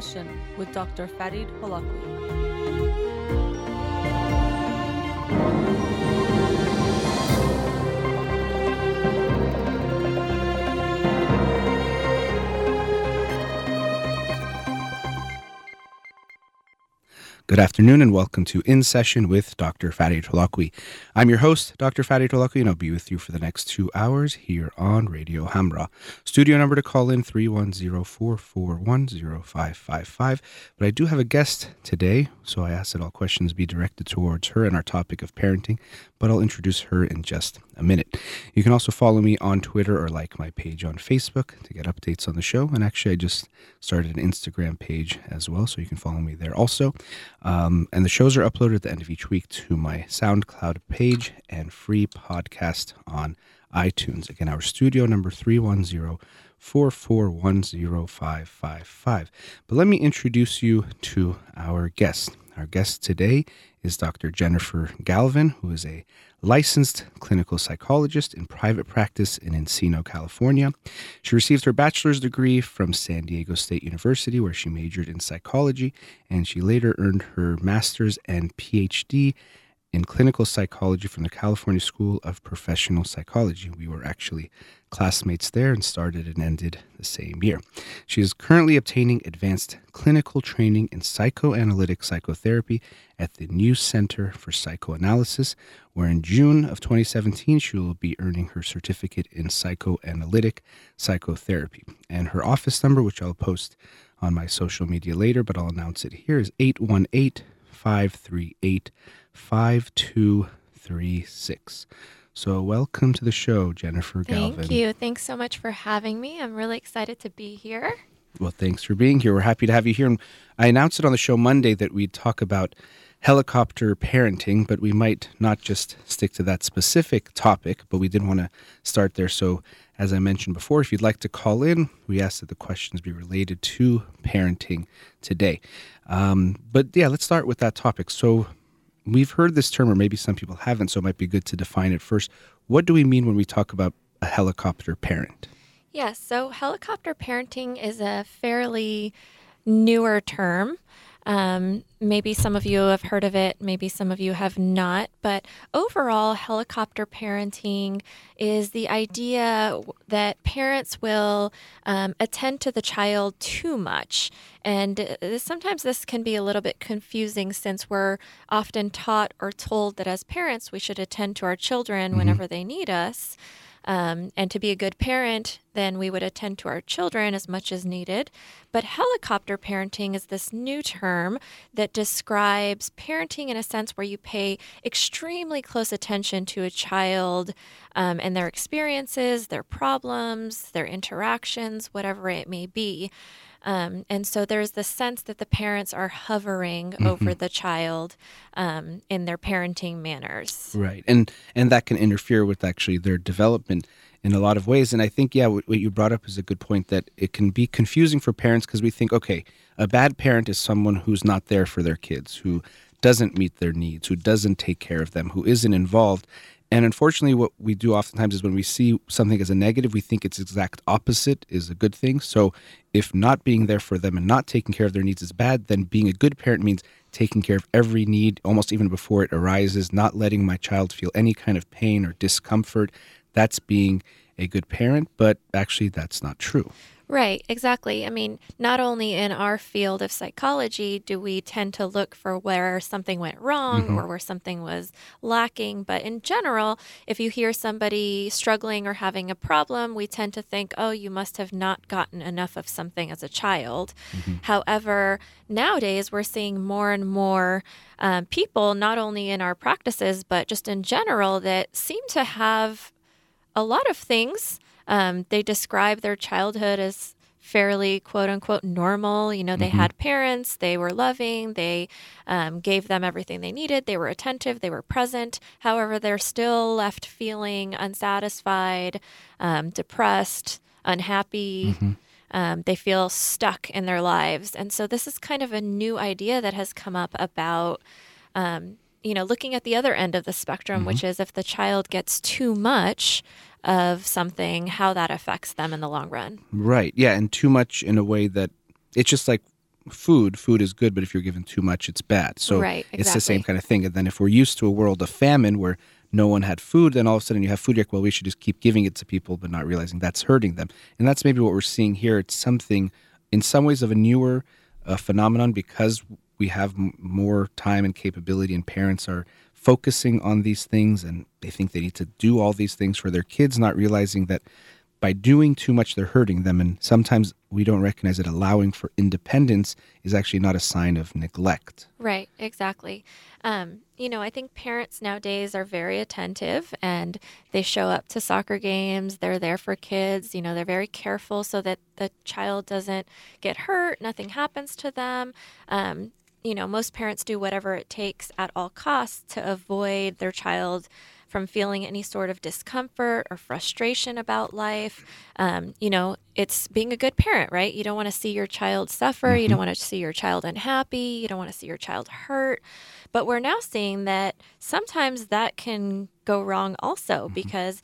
Session with Dr. Farid Holakouee. Good afternoon and welcome to In Session with Dr. Farid Holakouee. I'm your host, Dr. Farid Holakouee, and I'll be with you for the next two hours here on Radio Hamra. Studio number to call in 310-441-0555. But I do have a guest today, so I ask that all questions be directed towards her and our topic of parenting, but I'll introduce her in just a minute. You can also follow me on Twitter or like my page on Facebook to get updates on the show. And actually, I just started an Instagram page as well, so you can follow me there also. Um, and the shows are uploaded at the end of each week to my SoundCloud page and free podcast on iTunes. Again, our studio number 310 4410555. But let me introduce you to our guest. Our guest today is Dr. Jennifer Galvin, who is a licensed clinical psychologist in private practice in Encino, California. She received her bachelor's degree from San Diego State University, where she majored in psychology, and she later earned her master's and PhD in clinical psychology from the California School of Professional Psychology. We were actually classmates there and started and ended the same year. She is currently obtaining advanced clinical training in psychoanalytic psychotherapy at the New Center for Psychoanalysis, where in June of 2017 she will be earning her certificate in psychoanalytic psychotherapy. And her office number, which I'll post on my social media later, but I'll announce it here, is 818 538 5236. So, welcome to the show, Jennifer Thank Galvin. Thank you. Thanks so much for having me. I'm really excited to be here. Well, thanks for being here. We're happy to have you here. And I announced it on the show Monday that we'd talk about helicopter parenting, but we might not just stick to that specific topic, but we did want to start there. So, as I mentioned before, if you'd like to call in, we ask that the questions be related to parenting today. Um, but yeah, let's start with that topic. So, we've heard this term, or maybe some people haven't, so it might be good to define it first. What do we mean when we talk about a helicopter parent? Yes, so helicopter parenting is a fairly newer term. Um, maybe some of you have heard of it, maybe some of you have not. But overall, helicopter parenting is the idea that parents will um, attend to the child too much. And uh, sometimes this can be a little bit confusing since we're often taught or told that as parents we should attend to our children whenever they need us. Um, and to be a good parent, then we would attend to our children as much as needed. But helicopter parenting is this new term that describes parenting in a sense where you pay extremely close attention to a child um, and their experiences, their problems, their interactions, whatever it may be. Um, and so there's the sense that the parents are hovering over the child um, in their parenting manners. Right, and and that can interfere with actually their development in a lot of ways. And I think yeah, what, what you brought up is a good point that it can be confusing for parents because we think, okay, a bad parent is someone who's not there for their kids, who doesn't meet their needs, who doesn't take care of them, who isn't involved. And unfortunately, what we do oftentimes is when we see something as a negative, we think its exact opposite is a good thing. So, if not being there for them and not taking care of their needs is bad, then being a good parent means taking care of every need, almost even before it arises, not letting my child feel any kind of pain or discomfort. That's being a good parent, but actually, that's not true. Right, exactly. I mean, not only in our field of psychology do we tend to look for where something went wrong or where something was lacking, but in general, if you hear somebody struggling or having a problem, we tend to think, oh, you must have not gotten enough of something as a child. However, nowadays we're seeing more and more um, people, not only in our practices, but just in general, that seem to have a lot of things. Um, they describe their childhood as fairly quote unquote normal. You know, they had parents, they were loving, they um, gave them everything they needed, they were attentive, they were present. However, they're still left feeling unsatisfied, um, depressed, unhappy. Um, they feel stuck in their lives. And so, this is kind of a new idea that has come up about. Um, you know, looking at the other end of the spectrum, which is if the child gets too much of something, how that affects them in the long run. Right. Yeah, and too much in a way that it's just like food, food is good, but if you're given too much, it's bad. So Right, it's the same kind of thing. And then if we're used to a world of famine where no one had food, then all of a sudden you have food. You're like, well, we should just keep giving it to people, but not realizing that's hurting them. And that's maybe what we're seeing here. It's something, in some ways, of a newer uh, phenomenon because we have m- more time and capability, and parents are focusing on these things and they think they need to do all these things for their kids, not realizing that by doing too much, they're hurting them. And sometimes we don't recognize that allowing for independence is actually not a sign of neglect. Right, exactly. Um, you know, I think parents nowadays are very attentive and they show up to soccer games. They're there for kids. You know, they're very careful so that the child doesn't get hurt, nothing happens to them. Um, you know, most parents do whatever it takes at all costs to avoid their child from feeling any sort of discomfort or frustration about life. Um, you know, it's being a good parent, right? You don't want to see your child suffer. You don't want to see your child unhappy. You don't want to see your child hurt. But we're now seeing that sometimes that can go wrong also because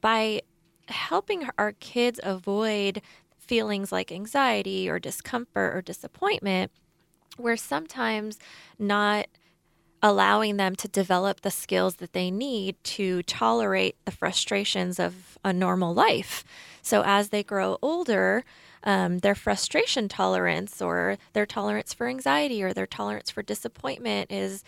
by helping our kids avoid feelings like anxiety or discomfort or disappointment, we're sometimes not allowing them to develop the skills that they need to tolerate the frustrations of a normal life. So as they grow older, um, their frustration tolerance or their tolerance for anxiety or their tolerance for disappointment is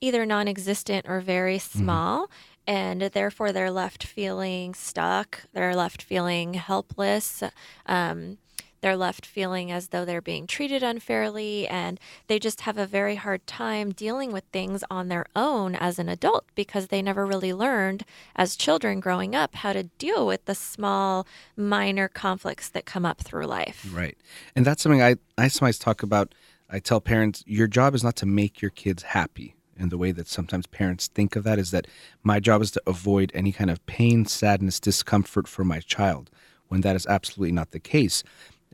either non existent or very small. And therefore, they're left feeling stuck. They're left feeling helpless. Um, they're left feeling as though they're being treated unfairly. And they just have a very hard time dealing with things on their own as an adult because they never really learned as children growing up how to deal with the small, minor conflicts that come up through life. Right. And that's something I, I sometimes talk about. I tell parents, your job is not to make your kids happy. And the way that sometimes parents think of that is that my job is to avoid any kind of pain, sadness, discomfort for my child, when that is absolutely not the case.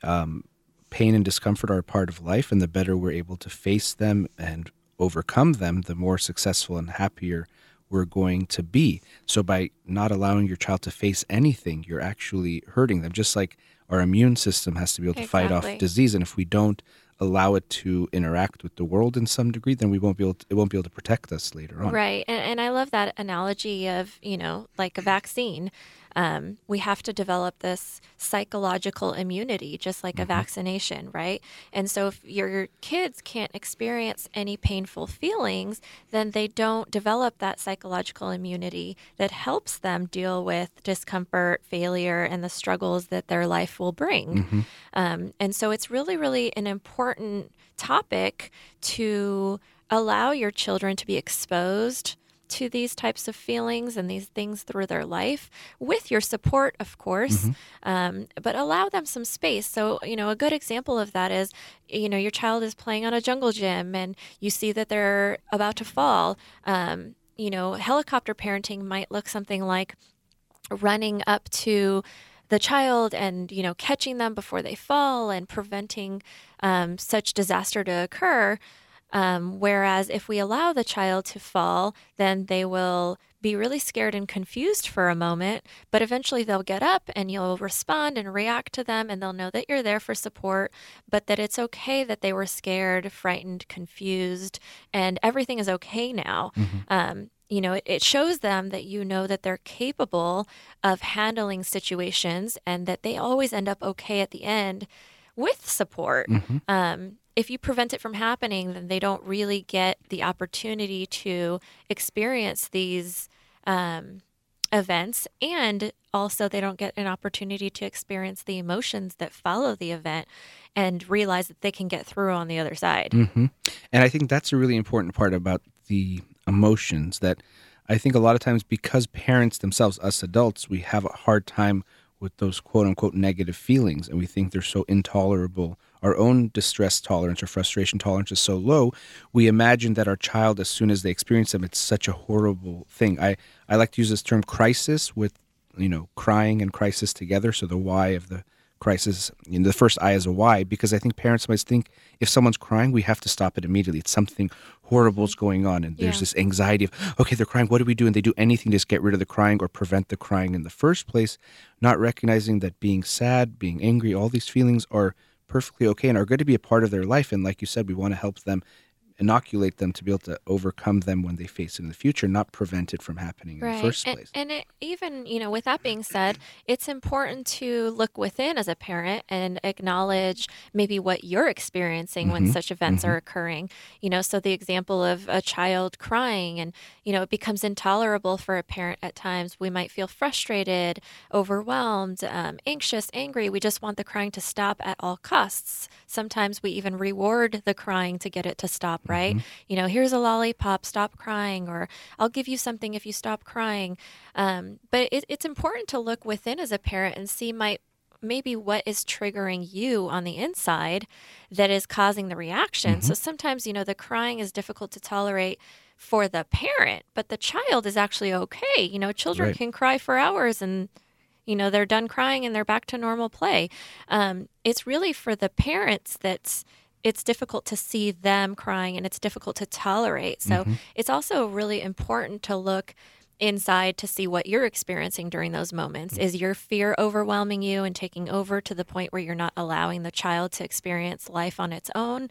Um, pain and discomfort are a part of life, and the better we're able to face them and overcome them, the more successful and happier we're going to be. So, by not allowing your child to face anything, you're actually hurting them, just like our immune system has to be able to fight off disease. And if we don't allow it to interact with the world in some degree, then we won't be able to, it won't be able to protect us later on. Right. And, and I love that analogy of, you know, like a vaccine. Um, we have to develop this psychological immunity, just like a vaccination, right? And so if your kids can't experience any painful feelings, then they don't develop that psychological immunity that helps them deal with discomfort, failure, and the struggles that their life will bring. Um, and so it's really, really an important topic to allow your children to be exposed to these types of feelings and these things through their life with your support, of course, um, but allow them some space. So, you know, a good example of that is, you know, your child is playing on a jungle gym and you see that they're about to fall. Um, you know, helicopter parenting might look something like running up to the child and you know catching them before they fall and preventing um, such disaster to occur um, whereas if we allow the child to fall then they will be really scared and confused for a moment but eventually they'll get up and you'll respond and react to them and they'll know that you're there for support but that it's okay that they were scared frightened confused and everything is okay now. Um, you know, it, it shows them that you know that they're capable of handling situations and that they always end up okay at the end with support. Um, if you prevent it from happening, then they don't really get the opportunity to experience these um, events. And also, they don't get an opportunity to experience the emotions that follow the event and realize that they can get through on the other side. hmm And I think that's a really important part about the emotions that I think a lot of times because parents themselves, us adults, we have a hard time with those quote unquote negative feelings and we think they're so intolerable. Our own distress tolerance or frustration tolerance is so low, we imagine that our child, as soon as they experience them, it's such a horrible thing. I, I like to use this term crisis with, you know, crying and crisis together. So the Y of the crisis, you know, the first I is a Y, because I think parents might think if someone's crying, we have to stop it immediately. It's something horrible is going on. And there's Yeah. this anxiety of, okay, they're crying. What do we do? And they do anything to just get rid of the crying or prevent the crying in the first place, not recognizing that being sad, being angry, all these feelings are perfectly okay and are going to be a part of their life. And like you said, we want to help them inoculate them to be able to overcome them when they face it in the future, not prevent it from happening right. in the first and, place. And it, even, you know, with that being said, it's important to look within as a parent and acknowledge maybe what you're experiencing mm-hmm. when such events mm-hmm. are occurring. You know, so the example of a child crying and, you know, it becomes intolerable for a parent at times. We might feel frustrated, overwhelmed, um, anxious, angry. We just want the crying to stop at all costs. Sometimes we even reward the crying to get it to stop right? Mm-hmm. You know, here's a lollipop, stop crying, or I'll give you something if you stop crying. Um, but it, it's important to look within as a parent and see my maybe what is triggering you on the inside that is causing the reaction. Mm-hmm. So sometimes, you know, the crying is difficult to tolerate for the parent, but the child is actually okay. You know, children right. can cry for hours and you know they're done crying and they're back to normal play. Um, it's really for the parents that's it's difficult to see them crying and it's difficult to tolerate. So mm-hmm. it's also really important to look inside to see what you're experiencing during those moments. Mm-hmm. Is your fear overwhelming you and taking over to the point where you're not allowing the child to experience life on its own?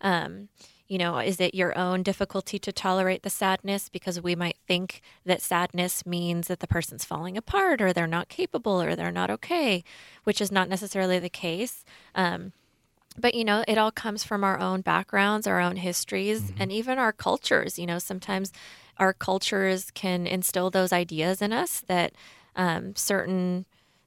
Um, you know, is it your own difficulty to tolerate the sadness because we might think that sadness means that the person's falling apart or they're not capable or they're not okay, which is not necessarily the case. Um, but you know it all comes from our own backgrounds our own histories mm-hmm. and even our cultures you know sometimes our cultures can instill those ideas in us that um, certain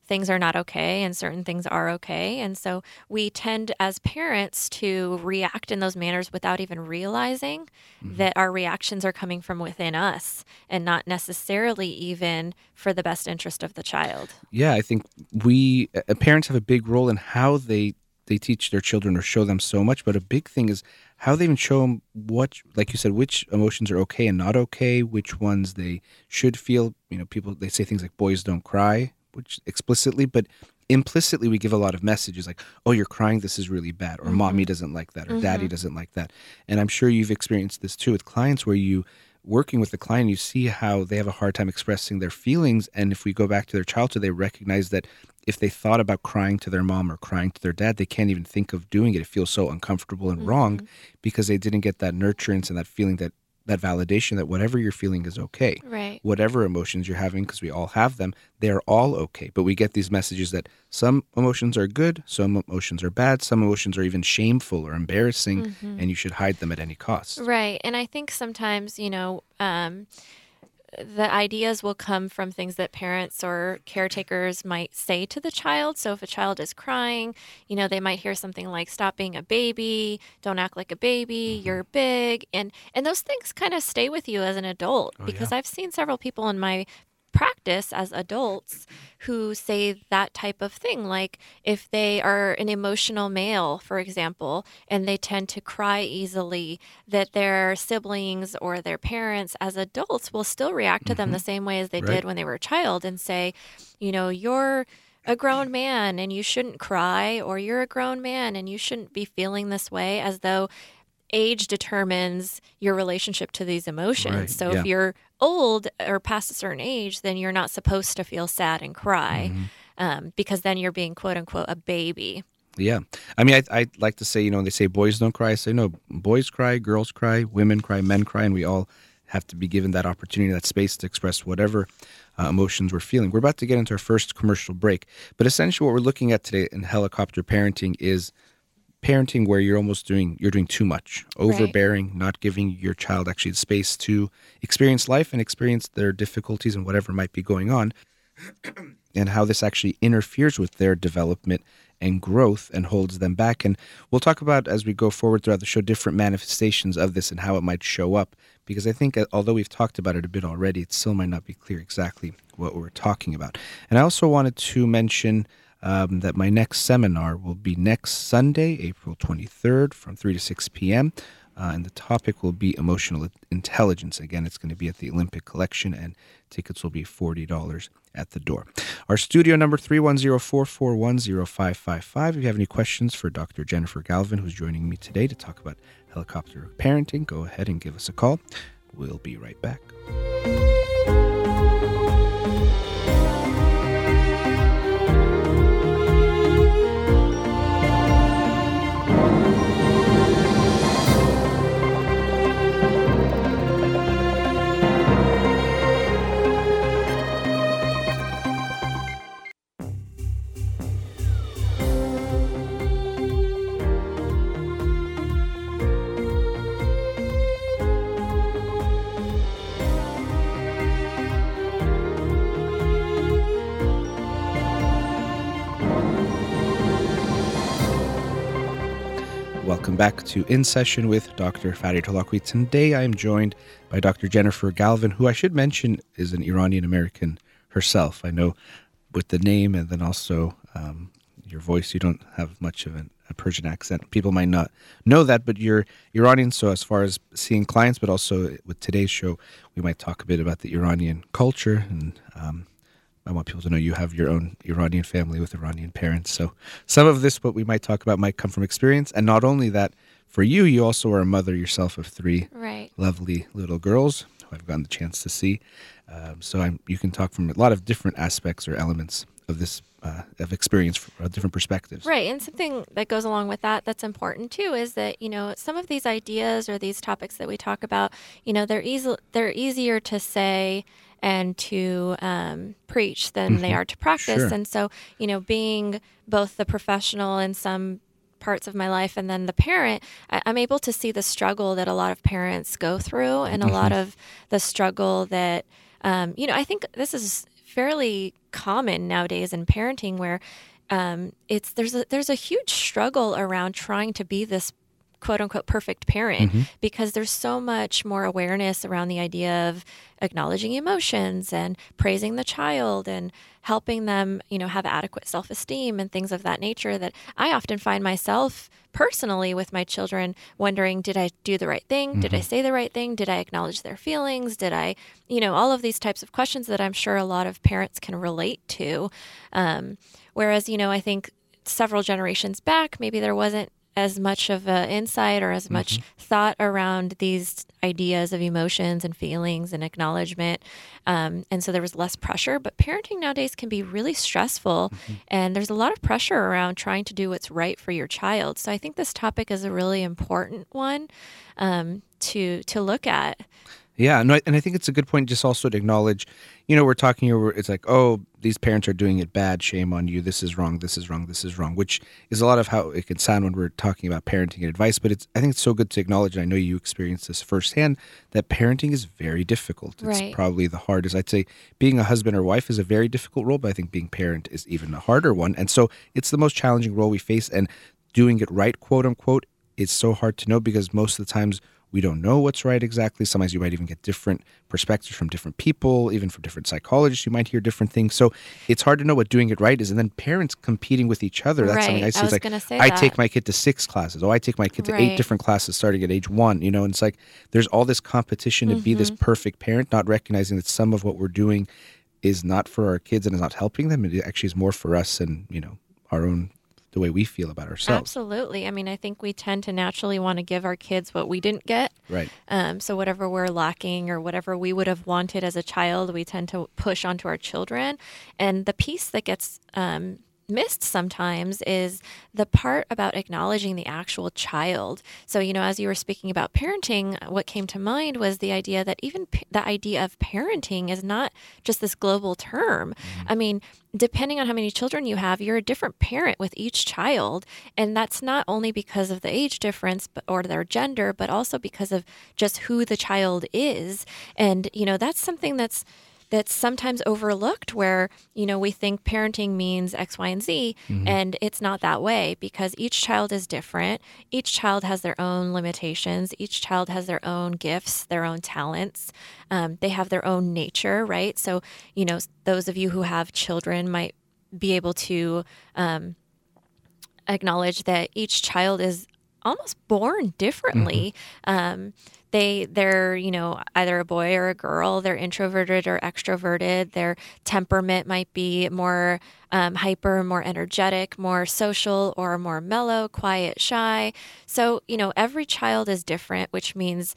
things are not okay and certain things are okay and so we tend as parents to react in those manners without even realizing mm-hmm. that our reactions are coming from within us and not necessarily even for the best interest of the child yeah i think we uh, parents have a big role in how they they teach their children or show them so much, but a big thing is how they even show them what, like you said, which emotions are okay and not okay, which ones they should feel. You know, people they say things like "boys don't cry," which explicitly, but implicitly we give a lot of messages like, "Oh, you're crying. This is really bad," or mm-hmm. "Mommy doesn't like that," or mm-hmm. "Daddy doesn't like that." And I'm sure you've experienced this too with clients where you working with the client, you see how they have a hard time expressing their feelings. And if we go back to their childhood, they recognize that if they thought about crying to their mom or crying to their dad, they can't even think of doing it. It feels so uncomfortable and mm-hmm. wrong because they didn't get that nurturance and that feeling that that validation that whatever you're feeling is okay. Right. Whatever emotions you're having, because we all have them, they're all okay. But we get these messages that some emotions are good, some emotions are bad, some emotions are even shameful or embarrassing, mm-hmm. and you should hide them at any cost. Right. And I think sometimes, you know, um, the ideas will come from things that parents or caretakers might say to the child. So if a child is crying, you know, they might hear something like stop being a baby, don't act like a baby, mm-hmm. you're big and and those things kind of stay with you as an adult oh, because yeah. I've seen several people in my practice as adults who say that type of thing. Like if they are an emotional male, for example, and they tend to cry easily, that their siblings or their parents as adults will still react to mm-hmm. them the same way as they right. did when they were a child and say, you know, you're a grown man and you shouldn't cry, or you're a grown man and you shouldn't be feeling this way, as though age determines your relationship to these emotions. Right. So yeah. if you're old or past a certain age, then you're not supposed to feel sad and cry mm-hmm. um, because then you're being quote unquote a baby. Yeah. I mean, I, I like to say, you know, they say boys don't cry. I say, no, boys cry, girls cry, women cry, men cry, and we all have to be given that opportunity, that space to express whatever uh, emotions we're feeling. We're about to get into our first commercial break, but essentially what we're looking at today in helicopter parenting is parenting where you're almost doing you're doing too much overbearing right. not giving your child actually the space to experience life and experience their difficulties and whatever might be going on and how this actually interferes with their development and growth and holds them back and we'll talk about as we go forward throughout the show different manifestations of this and how it might show up because i think uh, although we've talked about it a bit already it still might not be clear exactly what we're talking about and i also wanted to mention um, that my next seminar will be next Sunday, April 23rd, from 3 to 6 p.m. Uh, and the topic will be emotional intelligence. Again, it's going to be at the Olympic Collection, and tickets will be $40 at the door. Our studio number 310-441-0555. If you have any questions for Dr. Jennifer Galvin, who's joining me today to talk about helicopter parenting, go ahead and give us a call. We'll be right back. Welcome back to In Session with Dr. Farid Holakouee. Today I am joined by Dr. Jennifer Galvin, who I should mention is an Iranian American herself. I know with the name and then also um, your voice, you don't have much of an, a Persian accent. People might not know that, but you're Iranian. So, as far as seeing clients, but also with today's show, we might talk a bit about the Iranian culture and um, I want people to know you have your own Iranian family with Iranian parents. So some of this, what we might talk about, might come from experience. And not only that, for you, you also are a mother yourself of three right. lovely little girls who I've gotten the chance to see. Um, so I'm, you can talk from a lot of different aspects or elements of this uh, of experience from uh, different perspectives. Right, and something that goes along with that that's important too is that you know some of these ideas or these topics that we talk about, you know, they're easy they're easier to say and to um, preach than mm-hmm. they are to practice. Sure. And so, you know, being both the professional in some parts of my life and then the parent, I, am able to see the struggle that a lot of parents go through and a mm-hmm. lot of the struggle that, um, you know, I think this is fairly common nowadays in parenting where um, it's there's a there's a huge struggle around trying to be this quote unquote perfect parent mm-hmm. because there's so much more awareness around the idea of acknowledging emotions and praising the child and helping them, you know, have adequate self-esteem and things of that nature that I often find myself personally with my children wondering did I do the right thing? Mm-hmm. Did I mm-hmm. say the right thing? Did I acknowledge their feelings? Did I, you know, all of these types of questions that I'm sure a lot of parents can relate to. Um, whereas, you know, I think several generations back, maybe there wasn't as much of an insight or as much mm-hmm. thought around these ideas of emotions and feelings and acknowledgement. Um, and so there was less pressure. But parenting nowadays can be really stressful, mm-hmm. and there's a lot of pressure around trying to do what's right for your child. So I think this topic is a really important one um, to to look at. Yeah, no, and I think it's a good point just also to acknowledge, you know, we're talking over it's like, oh, these parents are doing it bad, shame on you. This is wrong, this is wrong, this is wrong, which is a lot of how it can sound when we're talking about parenting and advice, but it's I think it's so good to acknowledge and I know you experienced this firsthand that parenting is very difficult. It's right. probably the hardest. I'd say being a husband or wife is a very difficult role, but I think being parent is even a harder one. And so it's the most challenging role we face and doing it right, quote unquote, is so hard to know because most of the times we don't know what's right exactly. Sometimes you might even get different perspectives from different people, even from different psychologists. You might hear different things. So it's hard to know what doing it right is. And then parents competing with each other. That's right. something I see. I like I that. take my kid to six classes. Oh, I take my kid to right. eight different classes starting at age one. You know, and it's like there's all this competition to mm-hmm. be this mm-hmm. perfect parent, not recognizing that some of what we're doing is not for our kids and is not helping them. It actually is more for us and, you know, our own the way we feel about ourselves. Absolutely. I mean, I think we tend to naturally want to give our kids what we didn't get. Right. Um, so whatever we're lacking or whatever we would have wanted as a child, we tend to push onto our children. And the piece that gets um, missed sometimes is the part about acknowledging the actual child. So, you know, as you were speaking about parenting, what came to mind was the idea that even p- the idea of parenting is not just this global term. Mm-hmm. I mean, depending on how many children you have, you're a different parent with each child. And that's not only because of the age difference but, or their gender, but also because of just who the child is. And, you know, that's something that's that's sometimes overlooked where, you know, we think parenting means X, Y, and Z, mm-hmm. and it's not that way because each child is different. Each child has their own limitations. Each child has their own gifts, their own talents. Um, they have their own nature, right? So, you know, those of you who have children might be able to um, acknowledge that each child is almost born differently. Mm-hmm. Um, they they're you know either a boy or a girl they're introverted or extroverted their temperament might be more um, hyper more energetic more social or more mellow quiet shy so you know every child is different which means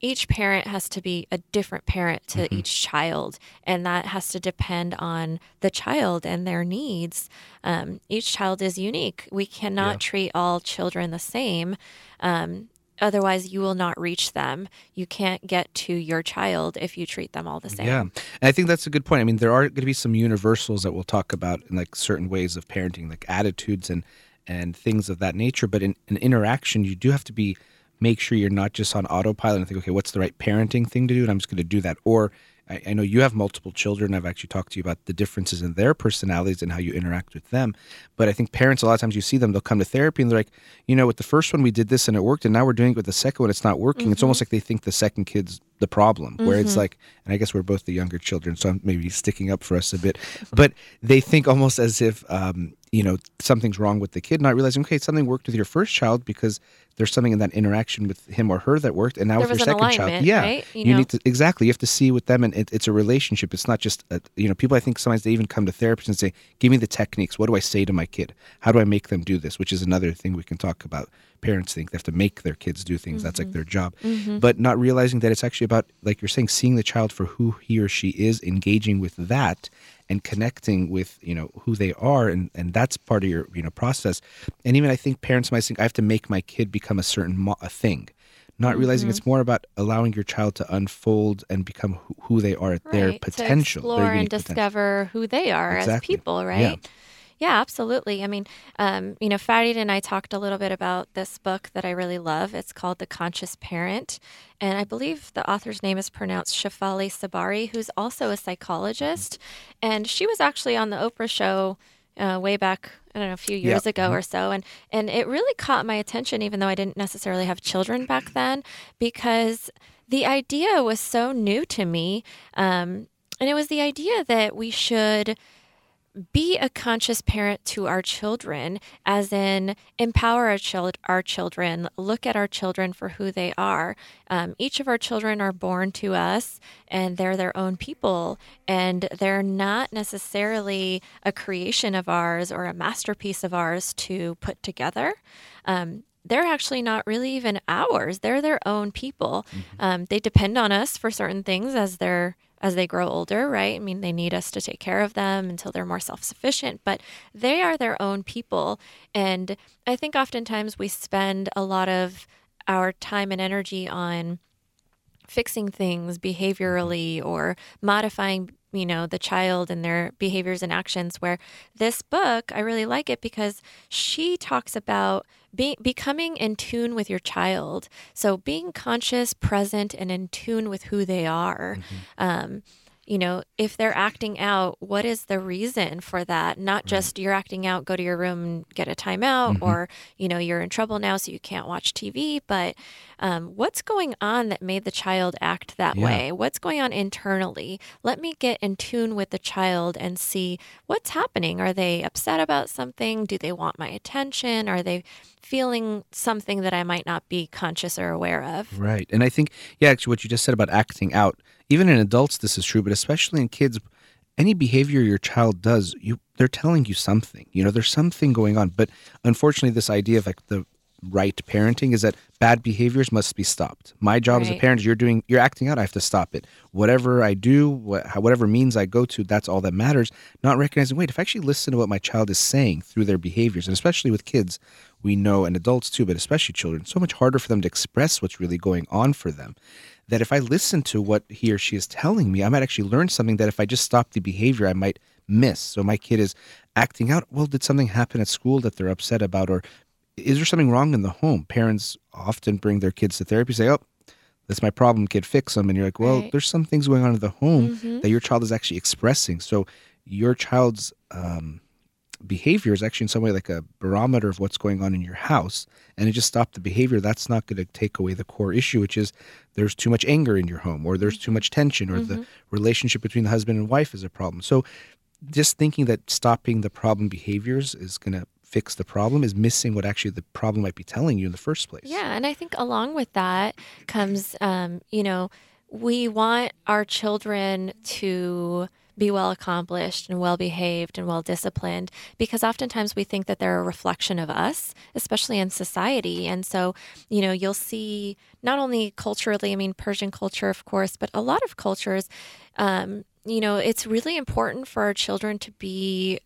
each parent has to be a different parent to mm-hmm. each child, and that has to depend on the child and their needs. Um, each child is unique. We cannot yeah. treat all children the same. Um, Otherwise, you will not reach them. You can't get to your child if you treat them all the same. Yeah. And I think that's a good point. I mean, there are going to be some universals that we'll talk about in like certain ways of parenting, like attitudes and and things of that nature. But in an in interaction, you do have to be make sure you're not just on autopilot and think, okay, what's the right parenting thing to do? And I'm just going to do that. Or I, I know you have multiple children. I've actually talked to you about the differences in their personalities and how you interact with them. But I think parents, a lot of times you see them, they'll come to therapy and they're like, you know, with the first one we did this and it worked, and now we're doing it with the second one, it's not working. Mm-hmm. It's almost like they think the second kid's the problem, where mm-hmm. it's like, and I guess we're both the younger children, so I'm maybe sticking up for us a bit, but they think almost as if, um, you know, something's wrong with the kid, not realizing, okay, something worked with your first child because there's something in that interaction with him or her that worked, and now there with your second child, yeah, right? you, you need to exactly. You have to see with them, and it, it's a relationship. It's not just a, you know, people. I think sometimes they even come to therapists and say, "Give me the techniques. What do I say to my kid? How do I make them do this?" Which is another thing we can talk about. Parents think they have to make their kids do things. Mm-hmm. That's like mm-hmm. their job, mm-hmm. but not realizing that it's actually about, like you're saying, seeing the child for who he or she is, engaging with that, and connecting with you know who they are and and that's part of your you know process and even i think parents might think i have to make my kid become a certain mo- a thing not realizing mm-hmm. it's more about allowing your child to unfold and become who, who they are at right. their potential to explore and discover potential. who they are exactly. as people right yeah. Yeah, absolutely. I mean, um, you know, Farid and I talked a little bit about this book that I really love. It's called The Conscious Parent. And I believe the author's name is pronounced Shefali Tsabary, who's also a psychologist. And she was actually on the Oprah show uh, way back I don't know a few years ago mm-hmm. or so, and and it really caught my attention, even though I didn't necessarily have children back then, because the idea was so new to me, um, and it was the idea that we should be a conscious parent to our children, as in empower our, chil- our children, look at our children for who they are. Um, each of our children are born to us and they're their own people, and they're not necessarily a creation of ours or a masterpiece of ours to put together. Um, they're actually not really even ours. They're their own people. Mm-hmm. Um, they depend on us for certain things as they're as they grow older, right? I mean, they need us to take care of them until they're more self sufficient, but they are their own people. And I think oftentimes we spend a lot of our time and energy on fixing things behaviorally or modifying you know the child and their behaviors and actions where this book i really like it because she talks about be, becoming in tune with your child so being conscious present and in tune with who they are mm-hmm. um, you know, if they're acting out, what is the reason for that? Not just you're acting out, go to your room and get a timeout, mm-hmm. or, you know, you're in trouble now, so you can't watch TV, but um, what's going on that made the child act that yeah. way? What's going on internally? Let me get in tune with the child and see what's happening. Are they upset about something? Do they want my attention? Are they feeling something that I might not be conscious or aware of? Right. And I think, yeah, actually, what you just said about acting out even in adults this is true but especially in kids any behavior your child does you they're telling you something you know there's something going on. But unfortunately this idea of like the right parenting is that bad behaviors must be stopped. My job right. as a parent is you're doing you're acting out i have to stop it. Whatever i do whatever means i go to that's all that matters. Not recognizing wait if i actually listen to what my child is saying through their behaviors and especially with kids we know and adults too but especially children so much harder for them to express what's really going on for them that if I listen to what he or she is telling me, I might actually learn something that if I just stop the behavior, I might miss. So my kid is acting out. Well, did something happen at school that they're upset about? Or is there something wrong in the home? Parents often bring their kids to therapy, say, oh, that's my problem, kid, fix them. And you're like, well, right. there's some things going on in the home mm-hmm. that your child is actually expressing. So your child's um, behavior is actually in some way like a barometer of what's going on in your house and it just stopped the behavior that's not going to take away the core issue which is there's too much anger in your home or there's too much tension or mm-hmm. the relationship between the husband and wife is a problem. So just thinking that stopping the problem behaviors is going to fix the problem is missing what actually the problem might be telling you in the first place. Yeah and i think along with that comes um, you know we want our children to be well accomplished and well behaved and well disciplined because oftentimes we think that they're a reflection of us, especially in society. And so, you know, you'll see not only culturally, I mean, Persian culture, of course, but a lot of cultures, um, you know, it's really important for our children to be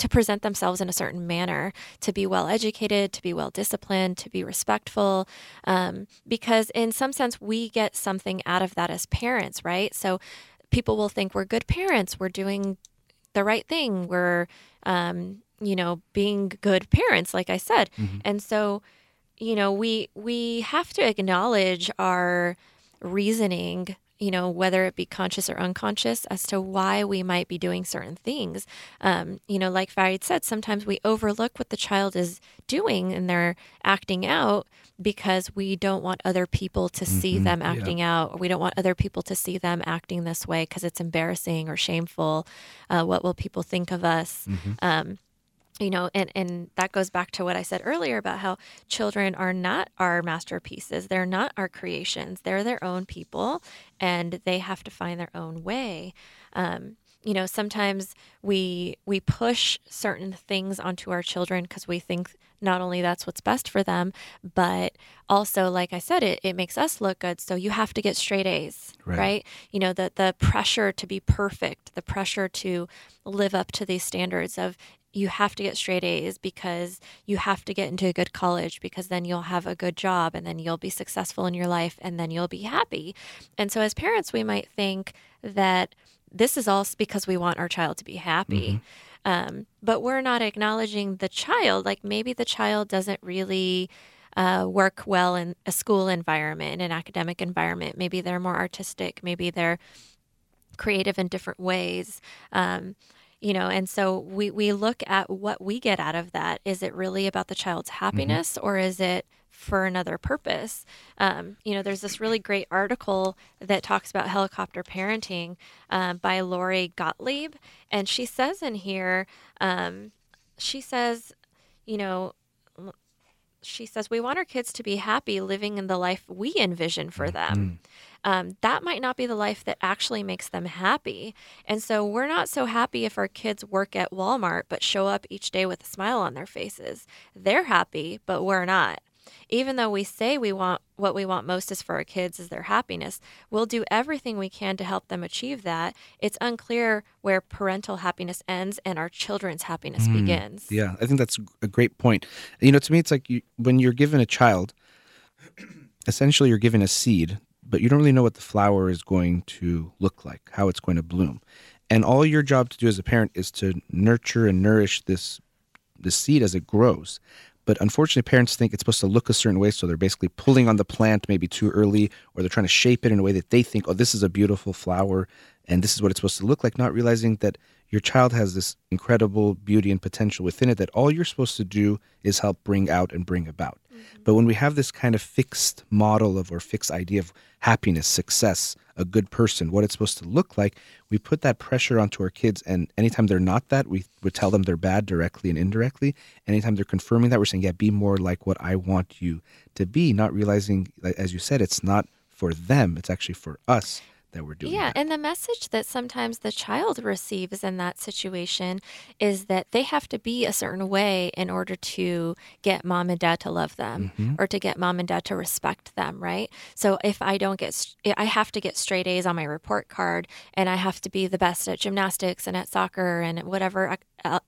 to present themselves in a certain manner, to be well educated, to be well disciplined, to be respectful. Um, because, in some sense, we get something out of that as parents, right? So, people will think we're good parents, we're doing the right thing, we're, um, you know, being good parents, like I said. Mm-hmm. And so, you know, we we have to acknowledge our reasoning you know, whether it be conscious or unconscious, as to why we might be doing certain things. Um, you know, like Farid said, sometimes we overlook what the child is doing and they're acting out because we don't want other people to see Mhm, them yeah. acting out, or we don't want other people to see them acting this way because it's embarrassing or shameful. Uh, what will people think of us? Mhm. Um, you know, and, and that goes back to what I said earlier about how children are not our masterpieces. They're not our creations. They're their own people and they have to find their own way. Um, you know, sometimes we we push certain things onto our children because we think not only that's what's best for them, but also, like I said, it, it makes us look good. So you have to get straight A's, Right. right? You know, the the pressure to be perfect, the pressure to live up to these standards of you have to get straight A's because you have to get into a good college because then you'll have a good job and then you'll be successful in your life and then you'll be happy. And so as parents, we might think that this is all because we want our child to be happy. Um, but we're not acknowledging the child. Like maybe the child doesn't really uh, work well in a school environment, in an academic environment. Maybe they're more artistic. Maybe they're creative in different ways. Um, you know, and so we, we look at what we get out of that. Is it really about the child's happiness or is it for another purpose? Um, you know, there's this really great article that talks about helicopter parenting um, by Lori Gottlieb. And she says in here, um, she says, you know, she says, we want our kids to be happy living in the life we envision for them. Um, that might not be the life that actually makes them happy. And so we're not so happy if our kids work at Walmart but show up each day with a smile on their faces. They're happy, but we're not. Even though we say we want what we want most is for our kids is their happiness, we'll do everything we can to help them achieve that. It's unclear where parental happiness ends and our children's happiness mm. begins. Yeah, I think that's a great point. You know, to me, it's like you, when you're given a child, essentially you're given a seed, but you don't really know what the flower is going to look like, how it's going to bloom. And all your job to do as a parent is to nurture and nourish this this seed as it grows. But unfortunately, parents think it's supposed to look a certain way, so they're basically pulling on the plant maybe too early, or they're trying to shape it in a way that they think, oh, this is a beautiful flower, and this is what it's supposed to look like, not realizing that your child has this incredible beauty and potential within it that all you're supposed to do is help bring out and bring about. Mm-hmm. But when we have this kind of fixed model of or fixed idea of happiness, success, a good person, what it's supposed to look like, we put that pressure onto our kids. And anytime they're not that, we would tell them they're bad directly and indirectly. Anytime they're confirming that, we're saying, yeah, be more like what I want you to be, not realizing, as you said, it's not for them, it's actually for us that we're doing Yeah, that. and the message that sometimes the child receives in that situation is that they have to be a certain way in order to get mom and dad to love them Mm-hmm. or to get mom and dad to respect them, right? So if I don't get, I have to get straight A's on my report card and I have to be the best at gymnastics and at soccer and whatever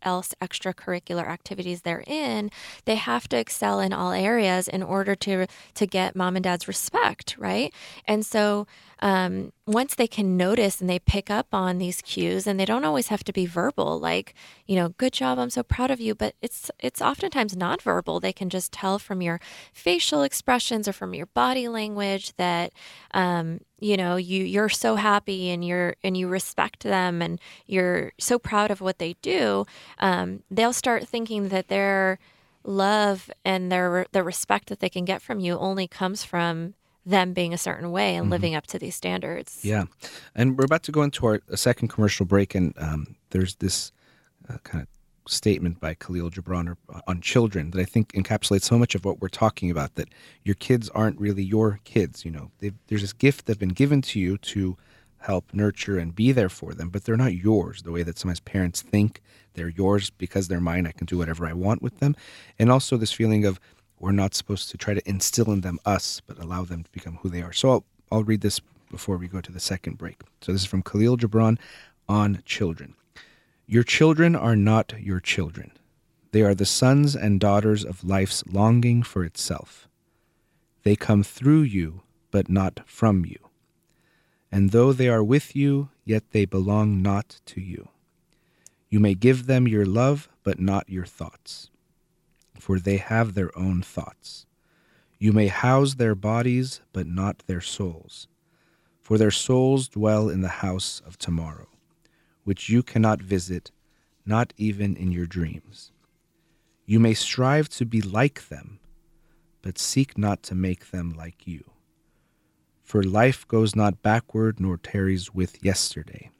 else extracurricular activities they're in, they have to excel in all areas in order to to get mom and dad's respect, right? And so um, once they can notice and they pick up on these cues, and they don't always have to be verbal, like you know, good job, I'm so proud of you, but it's it's oftentimes nonverbal. They can just tell from your facial expressions or from your body language that um, you know you you're so happy and you're and you respect them and you're so proud of what they do. Um, they'll start thinking that their love and their the respect that they can get from you only comes from them being a certain way and living up to these standards. Yeah, and we're about to go into our a second commercial break, and um, there's this uh, kind of statement by Khalil Gibran uh, on children that I think encapsulates so much of what we're talking about. That your kids aren't really your kids. You know, there's this gift that's been given to you to help nurture and be there for them, but they're not yours. The way that sometimes parents think they're yours because they're mine. I can do whatever I want with them, and also this feeling of we're not supposed to try to instill in them us, but allow them to become who they are. So I'll, I'll read this before we go to the second break. So this is from Khalil Gibran on children. Your children are not your children. They are the sons and daughters of life's longing for itself. They come through you, but not from you. And though they are with you, yet they belong not to you. You may give them your love, but not your thoughts for they have their own thoughts. You may house their bodies, but not their souls. For their souls dwell in the house of tomorrow, which you cannot visit, not even in your dreams. You may strive to be like them, but seek not to make them like you. For life goes not backward nor tarries with yesterday.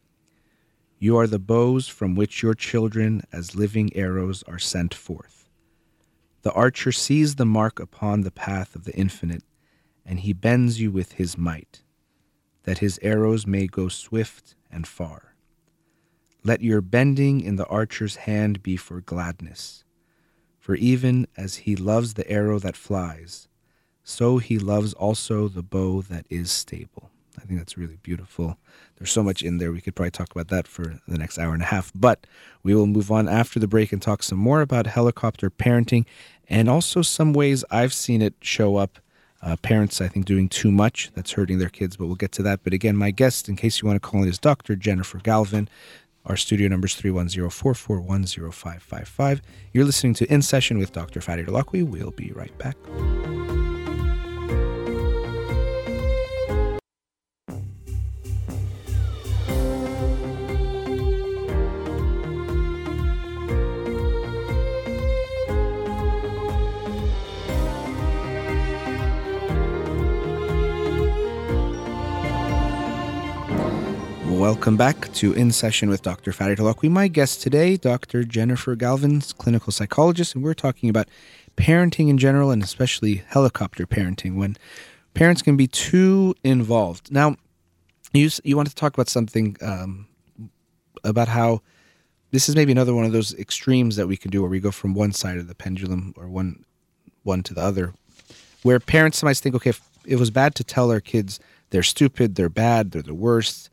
You are the bows from which your children, as living arrows, are sent forth. The archer sees the mark upon the path of the infinite, and he bends you with his might, that his arrows may go swift and far. Let your bending in the archer's hand be for gladness, for even as he loves the arrow that flies, so he loves also the bow that is stable. I think that's really beautiful. There's so much in there. We could probably talk about that for the next hour and a half. But we will move on after the break and talk some more about helicopter parenting and also some ways I've seen it show up. Uh, parents, I think, doing too much that's hurting their kids, but we'll get to that. But again, my guest, in case you want to call in, is Dr. Jennifer Galvin. Our studio number is 310 441 0555. You're listening to In Session with Dr. Farid Holakouee. We'll be right back. Welcome back to In Session with Dr. Farid Holakouee. My guest today, Dr. Jennifer Galvin's clinical psychologist, and we're talking about parenting in general and especially helicopter parenting when parents can be too involved. Now, you you want to talk about something um, about how this is maybe another one of those extremes that we can do where we go from one side of the pendulum or one one to the other, where parents sometimes think, okay, if it was bad to tell our kids they're stupid, they're bad, they're the worst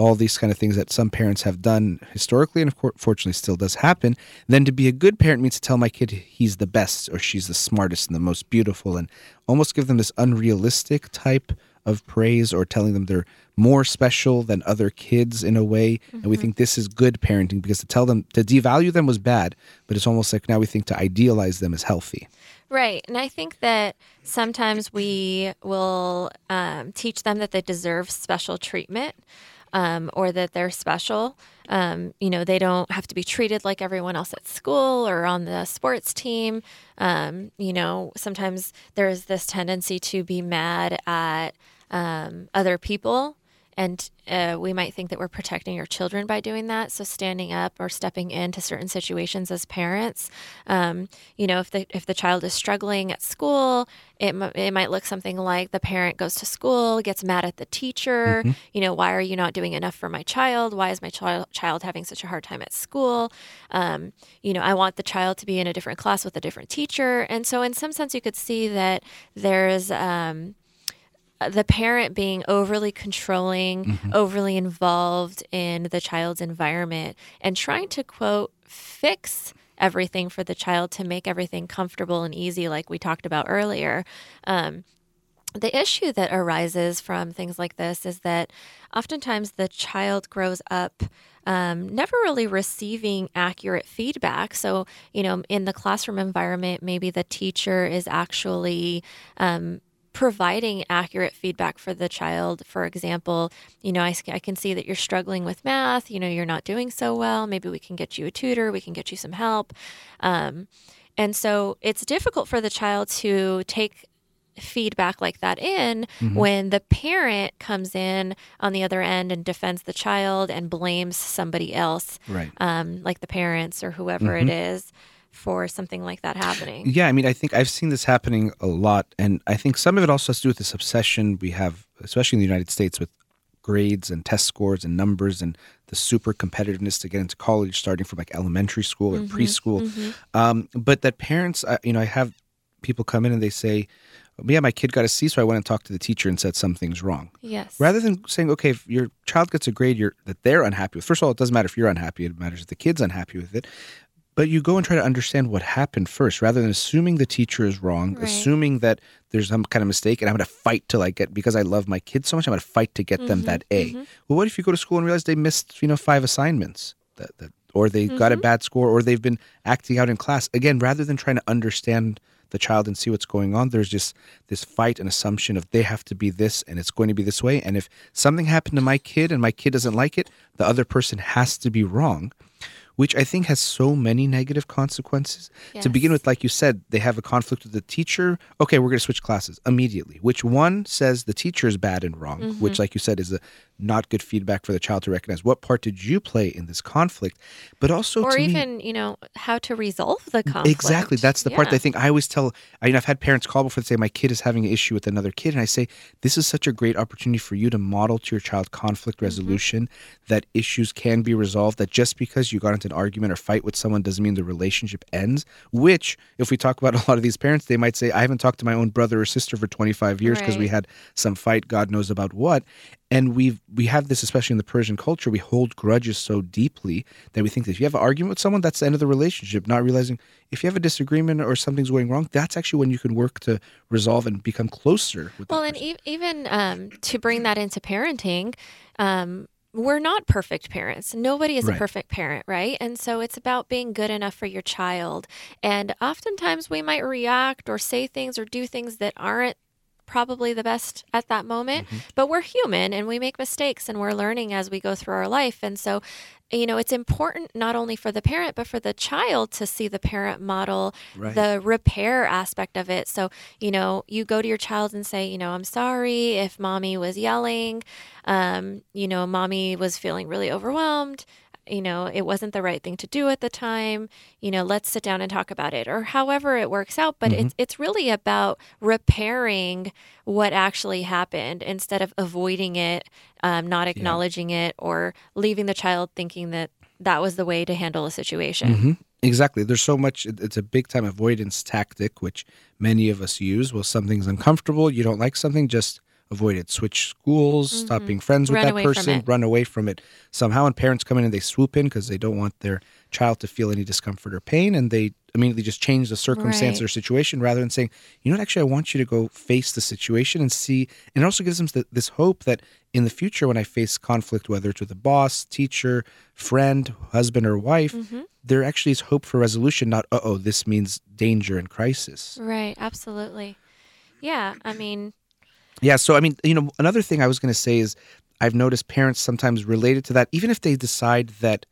all these kind of things that some parents have done historically and unfortunately still does happen, then to be a good parent means to tell my kid he's the best or she's the smartest and the most beautiful and almost give them this unrealistic type of praise or telling them they're more special than other kids in a way. Mm-hmm. And we mm-hmm. think this is good parenting because to tell them to devalue them was bad, but it's almost like now we think to idealize them is healthy. Right. And I think that sometimes we will um, teach them that they deserve special treatment um, or that they're special. Um, you know, they don't have to be treated like everyone else at school or on the sports team. Um, you know, sometimes there's this tendency to be mad at um, other people and uh, we might think that we're protecting our children by doing that. So standing up or stepping into certain situations as parents, um, you know, if the if the child is struggling at school, it m- it might look something like the parent goes to school, gets mad at the teacher. Mm-hmm. You know, why are you not doing enough for my child? Why is my child child having such a hard time at school? Um, you know, I want the child to be in a different class with a different teacher. And so, in some sense, you could see that there's um, the parent being overly controlling, mm-hmm. overly involved in the child's environment, and trying to quote, fix everything for the child to make everything comfortable and easy, like we talked about earlier. Um, the issue that arises from things like this is that oftentimes the child grows up um, never really receiving accurate feedback. So, you know, in the classroom environment, maybe the teacher is actually um, providing accurate feedback for the child. For example, you know, I, I can see that you're struggling with math, you know, you're not doing so well. Maybe we can get you a tutor, we can get you some help. Um, and so it's difficult for the child to take feedback like that in mm-hmm. when the parent comes in on the other end and defends the child and blames somebody else, right. um, like the parents or whoever mm-hmm. it is for something like that happening. Yeah, I mean, I think I've seen this happening a lot. And I think some of it also has to do with this obsession we have, especially in the United States, with grades and test scores and numbers and the super competitiveness to get into college starting from like elementary school or mm-hmm, preschool. Mm-hmm. Um, but that parents, you know, I have people come in and they say, yeah, my kid got a C, so I went and talked to the teacher and said something's wrong. Yes. Rather than saying, okay, if your child gets a grade you're, that they're unhappy with, first of all, it doesn't matter if you're unhappy, it matters if the kid's unhappy with it but you go and try to understand what happened first rather than assuming the teacher is wrong right. assuming that there's some kind of mistake and i'm going to fight to like get because i love my kids so much i'm going to fight to get mm-hmm, them that a mm-hmm. well what if you go to school and realize they missed you know five assignments that, that or they mm-hmm. got a mm-hmm. bad score or they've been acting out in class again rather than trying to understand the child and see what's going on, there's just this fight and assumption of they have to be this and it's going to be this way. And if something happened to my kid and my kid doesn't like it, the other person has to be wrong which I think has so many negative consequences. Yes. To begin with, like you said, they have a conflict with the teacher. Okay, we're going to switch classes immediately. Which one says the teacher is bad and wrong, Mm-hmm. which, like you said, is a not good feedback for the child to recognize. What part did you play in this conflict? But also, or to me- even you know how to resolve the conflict. Exactly. That's the part that I think I always tell. I mean, I've had parents call before and say, My kid is having an issue with another kid. And I say, This is such a great opportunity for you to model to your child conflict Mm-hmm. resolution, that issues can be resolved, that just because you got an argument or fight with someone doesn't mean the relationship ends. Which, if we talk about a lot of these parents, they might say, I haven't talked to my own brother or sister for 25 years because we had some fight, God knows about what. And we've we have this especially in the Persian culture. We hold grudges so deeply that we think that if you have an argument with someone, that's the end of the relationship. Not realizing if you have a disagreement or something's going wrong, that's actually when you can work to resolve and become closer. With Well, and e- even um, to bring that into parenting, um, we're not perfect parents. Nobody is Right. a perfect parent, right? And so it's about being good enough for your child. And oftentimes we might react or say things or do things that aren't probably the best at that moment, Mm-hmm. but we're human and we make mistakes and we're learning as we go through our life. And so, you know, it's important not only for the parent, but for the child to see the parent model Right. the repair aspect of it. So, you know, you go to your child and say, you know, I'm sorry if mommy was yelling, um, you know, mommy was feeling really overwhelmed. You know, it wasn't the right thing to do at the time. You know, let's sit down and talk about it, or however it works out. But it's it's really about repairing what actually happened instead of avoiding it, um, not acknowledging it, or leaving the child thinking that that was the way to handle a situation. Mhm. Exactly. There's so much. It's a big time avoidance tactic, which many of us use. Well, something's uncomfortable. You don't like something, just avoid it. Switch schools. Stop being friends with Mm-hmm. Run that person. Run away from it somehow. And parents come in and they swoop in because they don't want their child to feel any discomfort or pain, and they immediately just change the circumstance Right. or situation rather than saying, you know what, actually, I want you to go face the situation and see. And it also gives them th- this hope that in the future, when I face conflict, whether it's with a boss, teacher, friend, husband, or wife, Mm-hmm. there actually is hope for resolution, not, uh oh, this means danger and crisis. Right, absolutely. Yeah, I mean, Yeah. So, I mean, you know, another thing I was going to say is I've noticed parents sometimes related to that, even if they decide that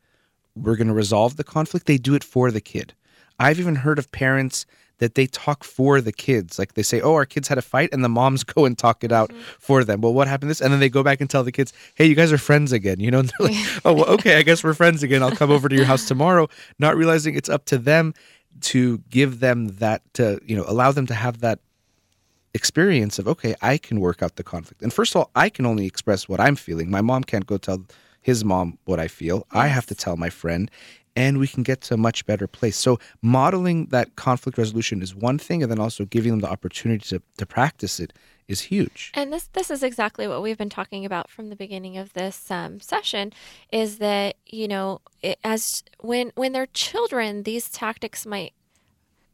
we're going to resolve the conflict, they do it for the kid. I've even heard of parents that they talk for the kids. Like they say, oh, our kids had a fight, and the moms go and talk it out mm-hmm. for them. Well, what happened this? And then they go back and tell the kids, hey, you guys are friends again. You know, and they're like, oh, well, okay, I guess we're friends again. I'll come over to your house tomorrow, not realizing it's up to them to give them that, to, you know, allow them to have that experience of okay i can work out the conflict. And first of all i can only express what i'm feeling. My mom can't go tell his mom what i feel. I have to tell my friend and we can get to a much better place. So modeling that conflict resolution is one thing and then also giving them the opportunity to, to practice it is huge. And this this is exactly what we've been talking about from the beginning of this um, session, is that you know, it, as when when they're children, these tactics might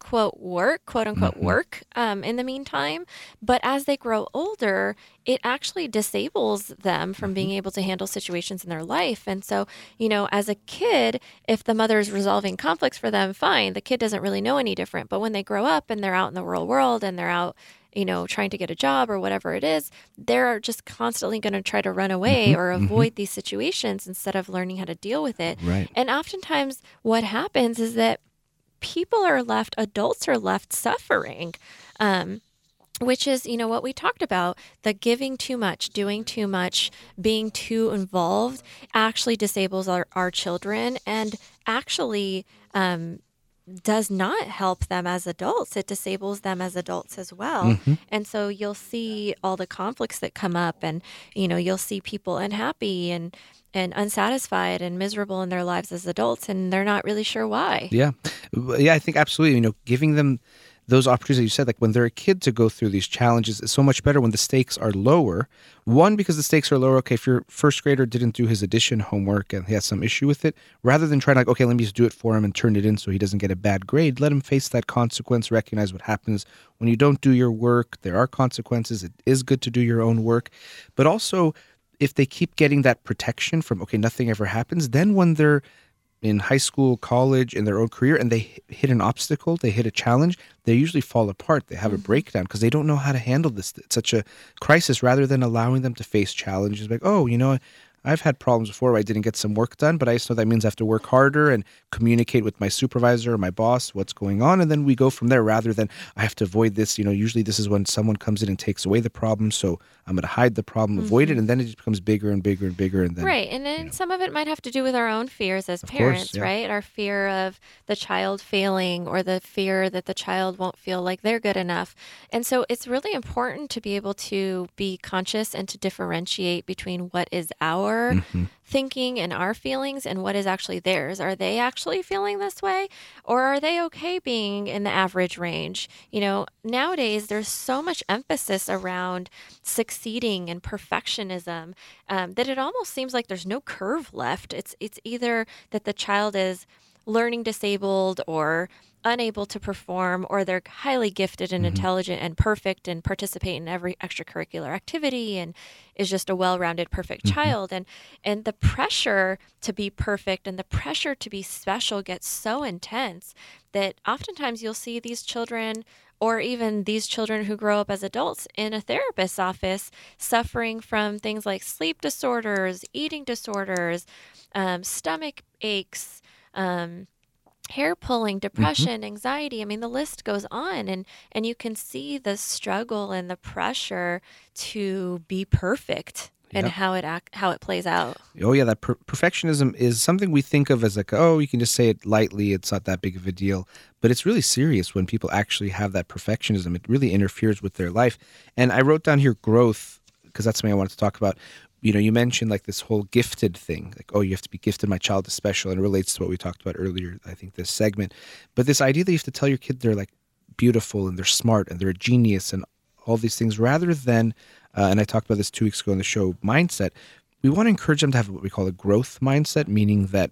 quote work quote unquote mm-hmm. work um, in the meantime. But as they grow older it actually disables them from mm-hmm. being able to handle situations in their life. And so you know as a kid if the mother is resolving conflicts for them fine. The kid doesn't really know any different. But when they grow up and they're out in the real world and they're out you know trying to get a job or whatever it is they're just constantly going to try to run away mm-hmm. or avoid these situations instead of learning how to deal with it. Right. and oftentimes what happens is that people are left, adults are left suffering. Um, which is, you know, what we talked about the giving too much, doing too much, being too involved actually disables our, our children and actually um, does not help them as adults. It disables them as adults as well. And so you'll see all the conflicts that come up, and, you know, you'll see people unhappy and and unsatisfied and miserable in their lives as adults and they're not really sure why. Yeah. Yeah, I think absolutely. You know, giving them those opportunities you said, like when they're a kid to go through these challenges is so much better when the stakes are lower. One, because the stakes are lower. Okay, if your first grader didn't do his addition homework and he has some issue with it, rather than trying like, okay, let me just do it for him and turn it in so he doesn't get a bad grade, let him face that consequence, recognize what happens when you don't do your work. There are consequences. It is good to do your own work. But also if they keep getting that protection from okay, nothing ever happens, then when they're in high school, college, in their own career, and they hit an obstacle, they hit a challenge, they usually fall apart. They have a mm-hmm. breakdown because they don't know how to handle this. It's such a crisis rather than allowing them to face challenges like, oh, you know, I've had problems before where I didn't get some work done, but I just know that means I have to work harder and communicate with my supervisor or my boss what's going on. And then we go from there rather than I have to avoid this. You know, usually this is when someone comes in and takes away the problem. So I'm going to hide the problem, avoid it. Mm-hmm. And then it just becomes bigger and bigger and bigger. And then, Right. And then you know. some of it might have to do with our own fears as Of course, parents, yeah. right? Our fear of the child failing or the fear that the child won't feel like they're good enough. And so it's really important to be able to be conscious and to differentiate between what is our Mm-hmm. thinking and our feelings and what is actually theirs. Are they actually feeling this way or are they okay being in the average range? You know, nowadays there's so much emphasis around succeeding and perfectionism um, that it almost seems like there's no curve left. It's it's either that the child is learning disabled or unable to perform or they're highly gifted and intelligent and perfect and participate in every extracurricular activity and is just a well-rounded perfect child. And and the pressure to be perfect and the pressure to be special gets so intense that oftentimes you'll see these children or even these children who grow up as adults in a therapist's office suffering from things like sleep disorders, eating disorders, um, stomach aches, um, hair pulling, mm-hmm. depression, anxiety. I mean, the list goes on, and and you can see the struggle and the pressure to be perfect and Yep. how it act, how it plays out. Oh yeah, that per- perfectionism is something we think of as like, oh, you can just say it lightly; it's not that big of a deal. But it's really serious when people actually have that perfectionism. It really interferes with their life. And I wrote down here growth because that's something I wanted to talk about. You know, you mentioned like this whole gifted thing, like, oh, you have to be gifted. My child is special, and it relates to what we talked about earlier. I think this segment, but this idea that you have to tell your kid they're like beautiful and they're smart and they're a genius and all these things rather than uh, and i talked about this two weeks ago on the show mindset we want to encourage them to have what we call a growth mindset meaning that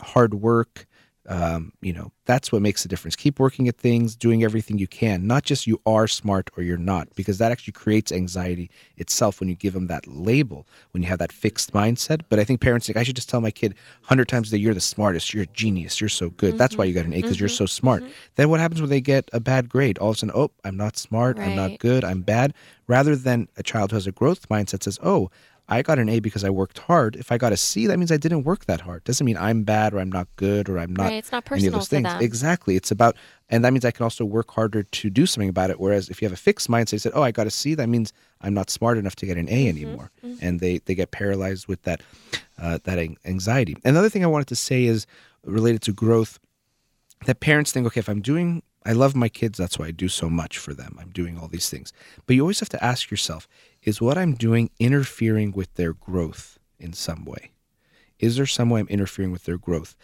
hard work um, you know that's what makes the difference. Keep working at things doing everything you can not just you are smart or you're not because that actually creates anxiety itself when you give them that label when you have that fixed mindset. But i think parents think i should just tell my kid 100 times that you're the smartest. You're a genius. You're so good. That's why mm-hmm. you got an a because you're mm-hmm. so smart. Mm-hmm. Then what happens when they get a bad grade? All of a sudden oh i'm not smart. I'm not good. I'm bad. Rather than a child who has a growth mindset says oh I got an A because I worked hard. If I got a C, that means I didn't work that hard. Doesn't mean I'm bad or I'm not good or I'm not. Right, it's not any of personal those things. them. Exactly. It's about, and that means I can also work harder to do something about it. Whereas if you have a fixed mindset, you said, "Oh, I got a C," that means I'm not smart enough to get an A Mm-hmm, anymore, and they they get paralyzed with that uh, that anxiety. Another thing I wanted to say is related to growth that parents think, okay, if I'm doing, I love my kids, that's why I do so much for them. I'm doing all these things. But you always have to ask yourself, is what I'm doing interfering with their growth in some way? Is there some way I'm interfering with their growth?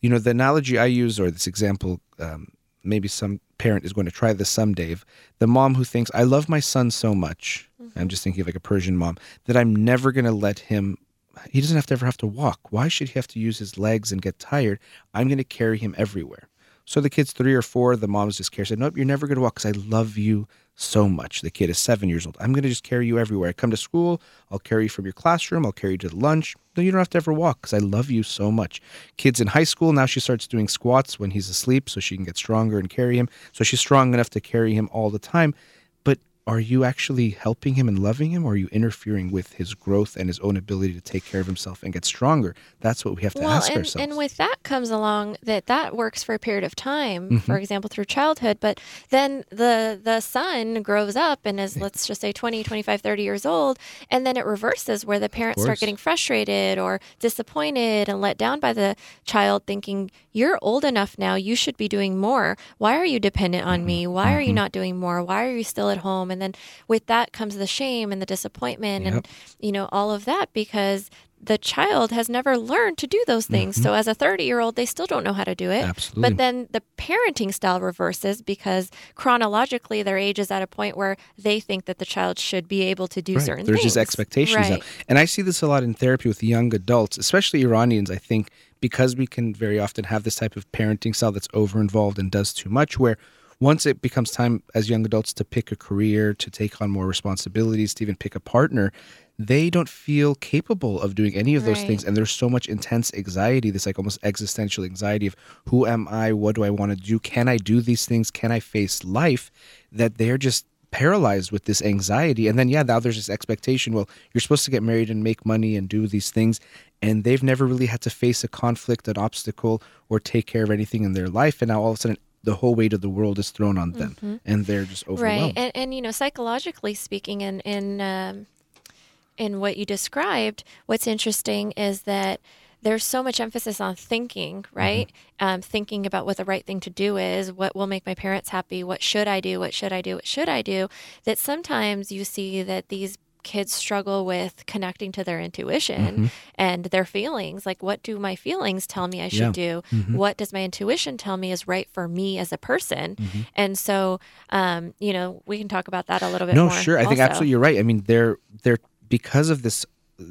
You know, the analogy I use, or this example, um, maybe some parent is going to try this someday. Of the mom who thinks, I love my son so much, I'm just thinking of like a Persian mom, that I'm never going to let him he doesn't have to ever have to walk. Why should he have to use his legs and get tired? I'm going to carry him everywhere. So the kid's three or four. The mom's just care said, "Nope, you're never going to walk because I love you so much." The kid is seven years old. I'm going to just carry you everywhere. I come to school. I'll carry you from your classroom. I'll carry you to lunch. No, you don't have to ever walk because I love you so much. Kids in high school now she starts doing squats when he's asleep so she can get stronger and carry him. So she's strong enough to carry him all the time. Are you actually helping him and loving him or are you interfering with his growth and his own ability to take care of himself and get stronger that's what we have to well, ask and, ourselves and with that comes along that that works for a period of time, Mm-hmm. for example, through childhood. But then the the son grows up and is, let's just say 20, 25, 30 years old. And then it reverses where the parents start getting frustrated or disappointed and let down by the child, thinking, You're old enough now. You should be doing more. Why are you dependent on me? Why are Mm-hmm. you not doing more? Why are you still at home? And then with that comes the shame and the disappointment Yep. and, you know, all of that because the child has never learned to do those things. So as a 30 year old, they still don't know how to do it. Mm-hmm. Absolutely. But then the parenting style reverses because chronologically their age is at a point where they think that the child should be able to do Right. certain There's things. There's just expectations. Right. And I see this a lot in therapy with young adults, especially Iranians, I think, because we can very often have this type of parenting style that's over involved and does too much, where once it becomes time as young adults to pick a career, to take on more responsibilities, to even pick a partner, they don't feel capable of doing any of those Right. things. And there's so much intense anxiety, this like almost existential anxiety of who am I? What do I want to do? Can I do these things? Can I face life? That they're just paralyzed with this anxiety. And then, yeah, now there's this expectation well, you're supposed to get married and make money and do these things. And they've never really had to face a conflict, an obstacle, or take care of anything in their life. And now all of a sudden, the whole weight of the world is thrown on them and they're just overwhelmed. Right, and and you know, psychologically speaking, in in um, in what you described, what's interesting is that there's so much emphasis on thinking, right? Um, thinking about what the right thing to do is, what will make my parents happy, what should I do, what should I do, what should I do. That sometimes you see that these kids struggle with connecting to their intuition mm-hmm. and their feelings. Like, what do my feelings tell me I should do? Mm-hmm. What does my intuition tell me is right for me as a person? Mm-hmm. And so, um, you know, we can talk about that a little bit no sure i think absolutely you're right i mean they're they're because of this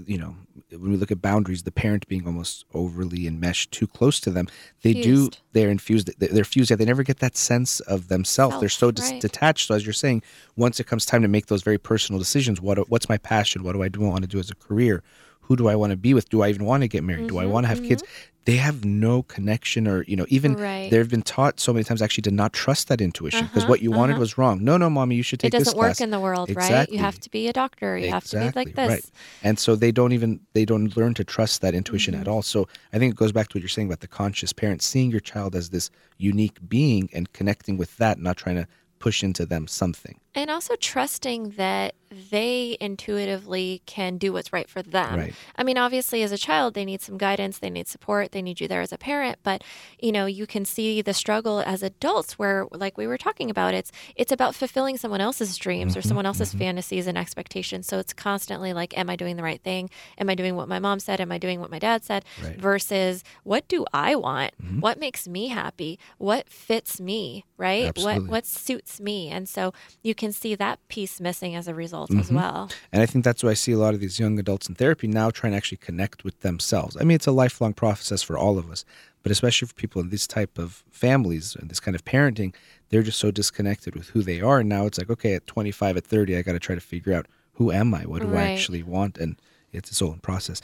you know when we look at boundaries the parent being almost overly enmeshed too close to them they do, they're infused they're they're fused yeah they never get that sense of themselves. They're so dis- right. detached. So as you're saying once it comes time to make those very personal decisions what what's my passion? What do i do want to do as a career who do i want to be with do i even want to get married do i want to have kids they have no connection or you know even Mm-hmm, Right. they've been taught so many times actually to not trust that intuition because Uh-huh, what you wanted uh-huh. was wrong no no mommy you should take it doesn't work class. in the world, right? You have to be a doctor. You have to be like this. Right. And so they don't even they don't learn to trust that intuition Mm-hmm. at all. So I think it goes back to what you're saying about the conscious parent, seeing your child as this unique being and connecting with that, not trying to push into them something. And also trusting that they intuitively can do what's right for them. Right. I mean, obviously, as a child, they need some guidance, they need support, they need you there as a parent. But you know, you can see the struggle as adults, where, like we were talking about, it's it's about fulfilling someone else's dreams Mm-hmm, or someone else's fantasies and expectations. So it's constantly like, am I doing the right thing? Am I doing what my mom said? Am I doing what my dad said? Right. Mm-hmm. Versus, what do I want? What makes me happy? What fits me? Right? Absolutely. What what suits me? And so you can see that piece missing as a result Mm-hmm. as well. And I think that's why I see a lot of these young adults in therapy now trying to actually connect with themselves. I mean, it's a lifelong process for all of us, but especially for people in this type of families and this kind of parenting, they're just so disconnected with who they are. And now it's like, okay, at 25, at 30, I got to try to figure out who am I? What do I actually want? And it's its own process.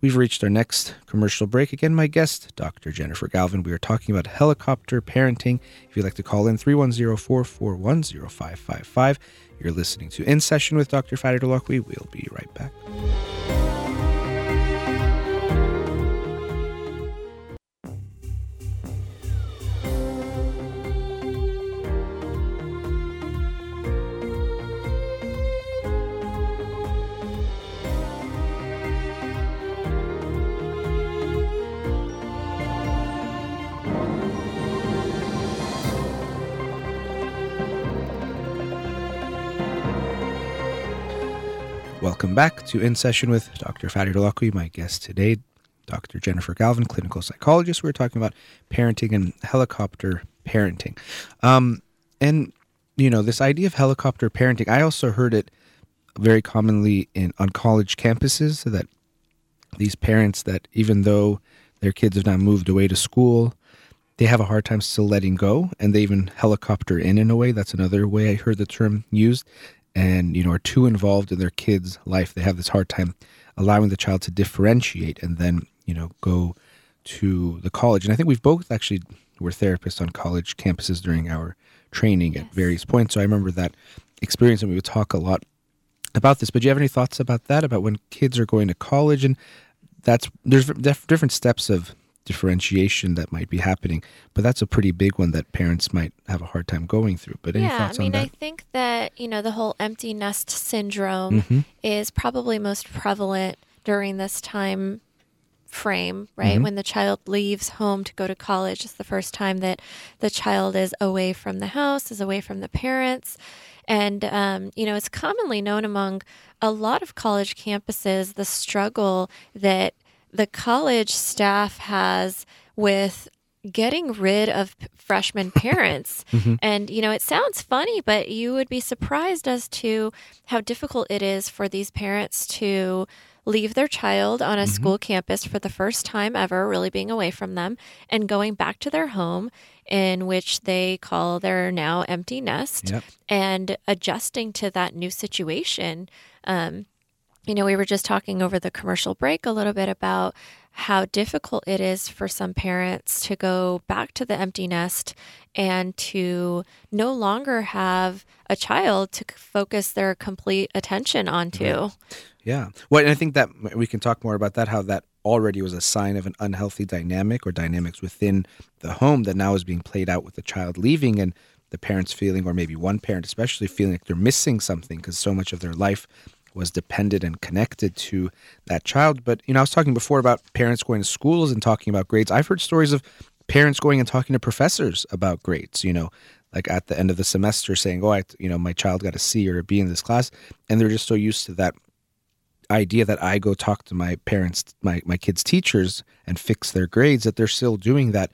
We've reached our next commercial break. Again, my guest, Dr. Jennifer Galvin. We are talking about helicopter parenting. If you'd like to call in, 310 441 0555. You're listening to In Session with Dr. Farid Holakouee. We'll be right back. Welcome back to In Session with Dr. Farid Holakouee. My guest today, Dr. Jennifer Galvin, clinical psychologist. We're talking about parenting and helicopter parenting. Um, and, you know, this idea of helicopter parenting, I also heard it very commonly in on college campuses that these parents that even though their kids have now moved away to school, they have a hard time still letting go and they even helicopter in in a way. That's another way I heard the term used. And, you know, are too involved in their kid's life. They have this hard time allowing the child to differentiate and then, you know, go to the college. And I think we've both actually were therapists on college campuses during our training at various points. So I remember that experience and we would talk a lot about this. But do you have any thoughts about that? About when kids are going to college and that's there's def- different steps of differentiation that might be happening, but that's a pretty big one that parents might have a hard time going through. But any yeah, I mean, I think that, you know, the whole empty nest syndrome Mm-hmm. is probably most prevalent during this time frame, right? Mm-hmm. When the child leaves home to go to college, it's the first time that the child is away from the house, is away from the parents. And, um, you know, it's commonly known among a lot of college campuses the struggle that the college staff has with getting rid of freshman parents. And, you know, it sounds funny, but you would be surprised as to how difficult it is for these parents to leave their child on a mm-hmm. school campus for the first time ever, really being away from them, and going back to their home in which they call their now empty nest yep. and adjusting to that new situation. Um, you know, we were just talking over the commercial break a little bit about how difficult it is for some parents to go back to the empty nest and to no longer have a child to focus their complete attention onto. Yeah. Well, and I think that we can talk more about that, how that already was a sign of an unhealthy dynamic or dynamics within the home that now is being played out with the child leaving and the parents feeling, or maybe one parent especially feeling like they're missing something because so much of their life was dependent and connected to that child. But, you know, I was talking before about parents going to schools and talking about grades. I've heard stories of parents going and talking to professors about grades, you know, like at the end of the semester saying, oh, I, you know, my child got a C or a B in this class. And they're just so used to that idea that I go talk to my parents, my, my kids' teachers and fix their grades that they're still doing that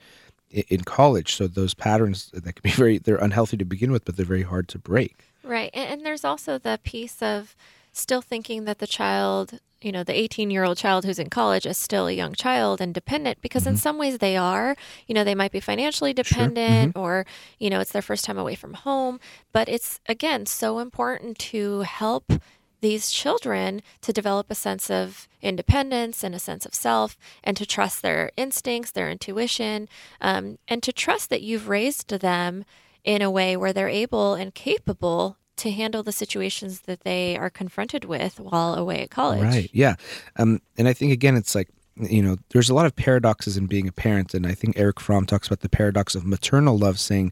in college. So those patterns that can be very, they're unhealthy to begin with, but they're very hard to break. Right. And, and there's also the piece of, still thinking that the child, you know, the 18 year old child who's in college is still a young child and dependent because, mm-hmm. in some ways, they are. You know, they might be financially dependent sure. mm-hmm. or, you know, it's their first time away from home. But it's, again, so important to help these children to develop a sense of independence and a sense of self and to trust their instincts, their intuition, um, and to trust that you've raised them in a way where they're able and capable to handle the situations that they are confronted with while away at college. Right. Yeah. Um, and I think again, it's like you know, there's a lot of paradoxes in being a parent, and I think Erich Fromm talks about the paradox of maternal love, saying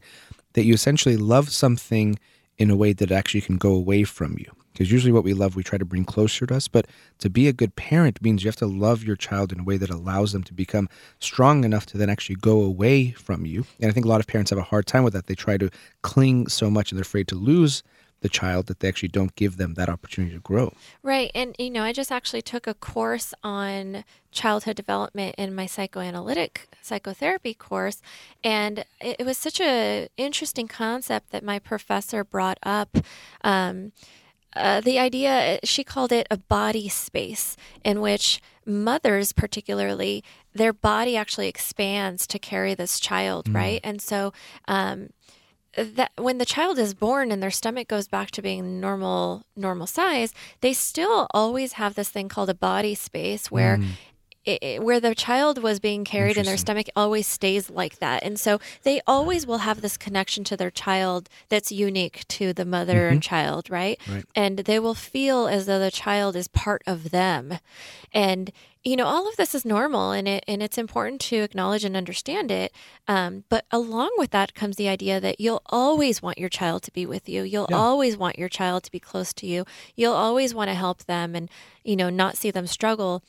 that you essentially love something in a way that actually can go away from you. Because usually, what we love, we try to bring closer to us. But to be a good parent means you have to love your child in a way that allows them to become strong enough to then actually go away from you. And I think a lot of parents have a hard time with that. They try to cling so much and they're afraid to lose the child that they actually don't give them that opportunity to grow. Right. And, you know, I just actually took a course on childhood development in my psychoanalytic psychotherapy course. And it, it was such an interesting concept that my professor brought up. Um, uh, the idea, she called it a body space, in which mothers, particularly, their body actually expands to carry this child, mm. right? And so, um, that when the child is born and their stomach goes back to being normal normal size they still always have this thing called a body space where mm. it, where the child was being carried in their stomach always stays like that and so they always will have this connection to their child that's unique to the mother mm-hmm. and child right? right and they will feel as though the child is part of them and you know all of this is normal and it and it's important to acknowledge and understand it um, but along with that comes the idea that you'll always want your child to be with you you'll yeah. always want your child to be close to you you'll always want to help them and you know not see them struggle